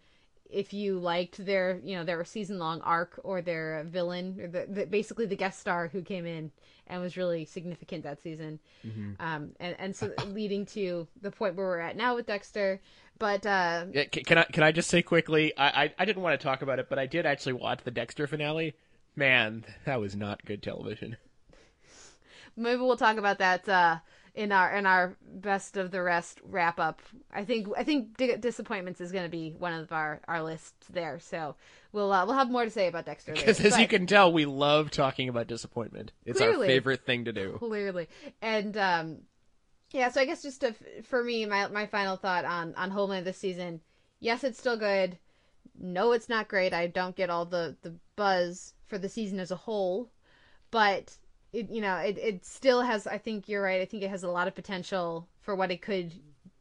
if you liked their, you know, their season long arc or their villain, or the, the basically the guest star who came in and was really significant that season. Um, and and so leading to the point where we're at now with Dexter. But uh, Yeah, can, can I can I just say quickly? I, I I didn't want to talk about it, but I did actually watch the Dexter finale. Man, that was not good television. maybe we'll talk about that uh, in our in our best of the rest wrap up. I think I think Di- disappointments is going to be one of our our lists there. So we'll uh, we'll have more to say about Dexter. Because as you can tell, we love talking about disappointment. It's our favorite thing to do. clearly and um yeah so i guess just to, for me my my final thought on on homeland this season yes it's still good no it's not great i don't get all the the buzz for the season as a whole but it you know it, it still has i think you're right. I think it has a lot of potential for what it could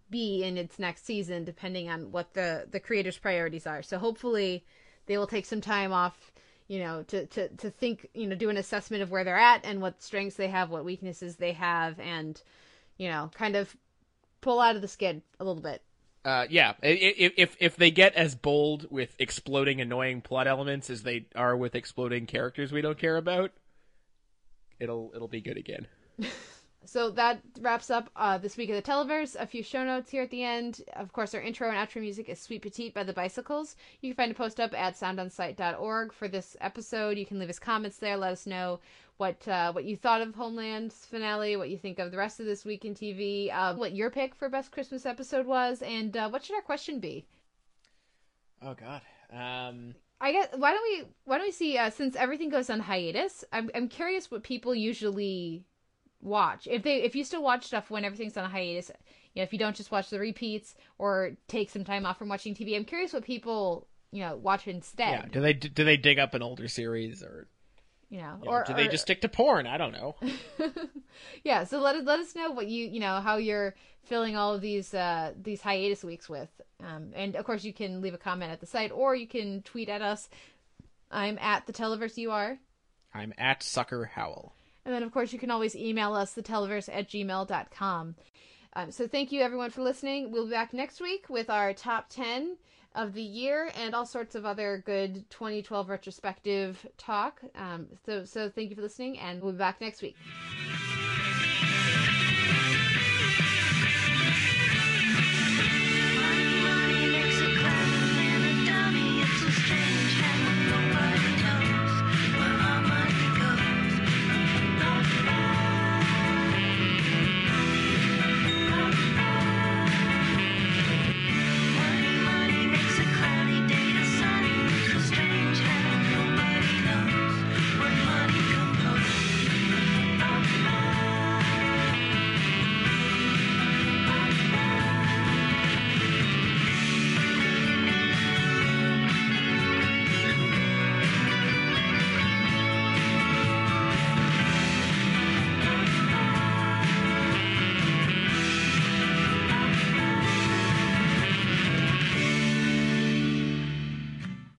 be in its next season depending on what the the creators priorities are. So hopefully they will take some time off you know to to to think you know do an assessment of where they're at and what strengths they have what weaknesses they have and you know kind of pull out of the skid a little bit. Uh, yeah, i- i- if if they get as bold with exploding annoying plot elements as they are with exploding characters we don't care about, it'll it'll be good again. so that wraps up uh, this week of the Televerse. A few show notes here at the end. Of course, our intro and outro music is Sweet Petite by the Bicycles. You can find a post up at soundonsight.org for this episode. You can leave us comments there. Let us know what uh, what you thought of Homeland's finale, what you think of the rest of this week in TV, uh, what your pick for best Christmas episode was, and uh, what should our question be? Oh God. Um, I guess why don't we why don't we see uh, since everything goes on hiatus? I'm I'm curious what people usually watch. If they if you still watch stuff when everything's on hiatus, you know, if you don't just watch the repeats or take some time off from watching TV, I'm curious what people you know watch instead. yeah. Do they do they dig up an older series or, You know, know, or do they or- just stick to porn? I don't know. yeah. So let us let us know what you you know how you're filling all of these uh these hiatus weeks with. Um, and of course you can leave a comment at the site or you can tweet at us. I'm at the Televerse. You are. I'm at Sucker Howell. And then, of course, you can always email us, theteleverse at gmail gmail.com. Um, so thank you, everyone, for listening. We'll be back next week with our top 10 of the year and all sorts of other good 2012 retrospective talk. Um, so, so thank you for listening, and we'll be back next week.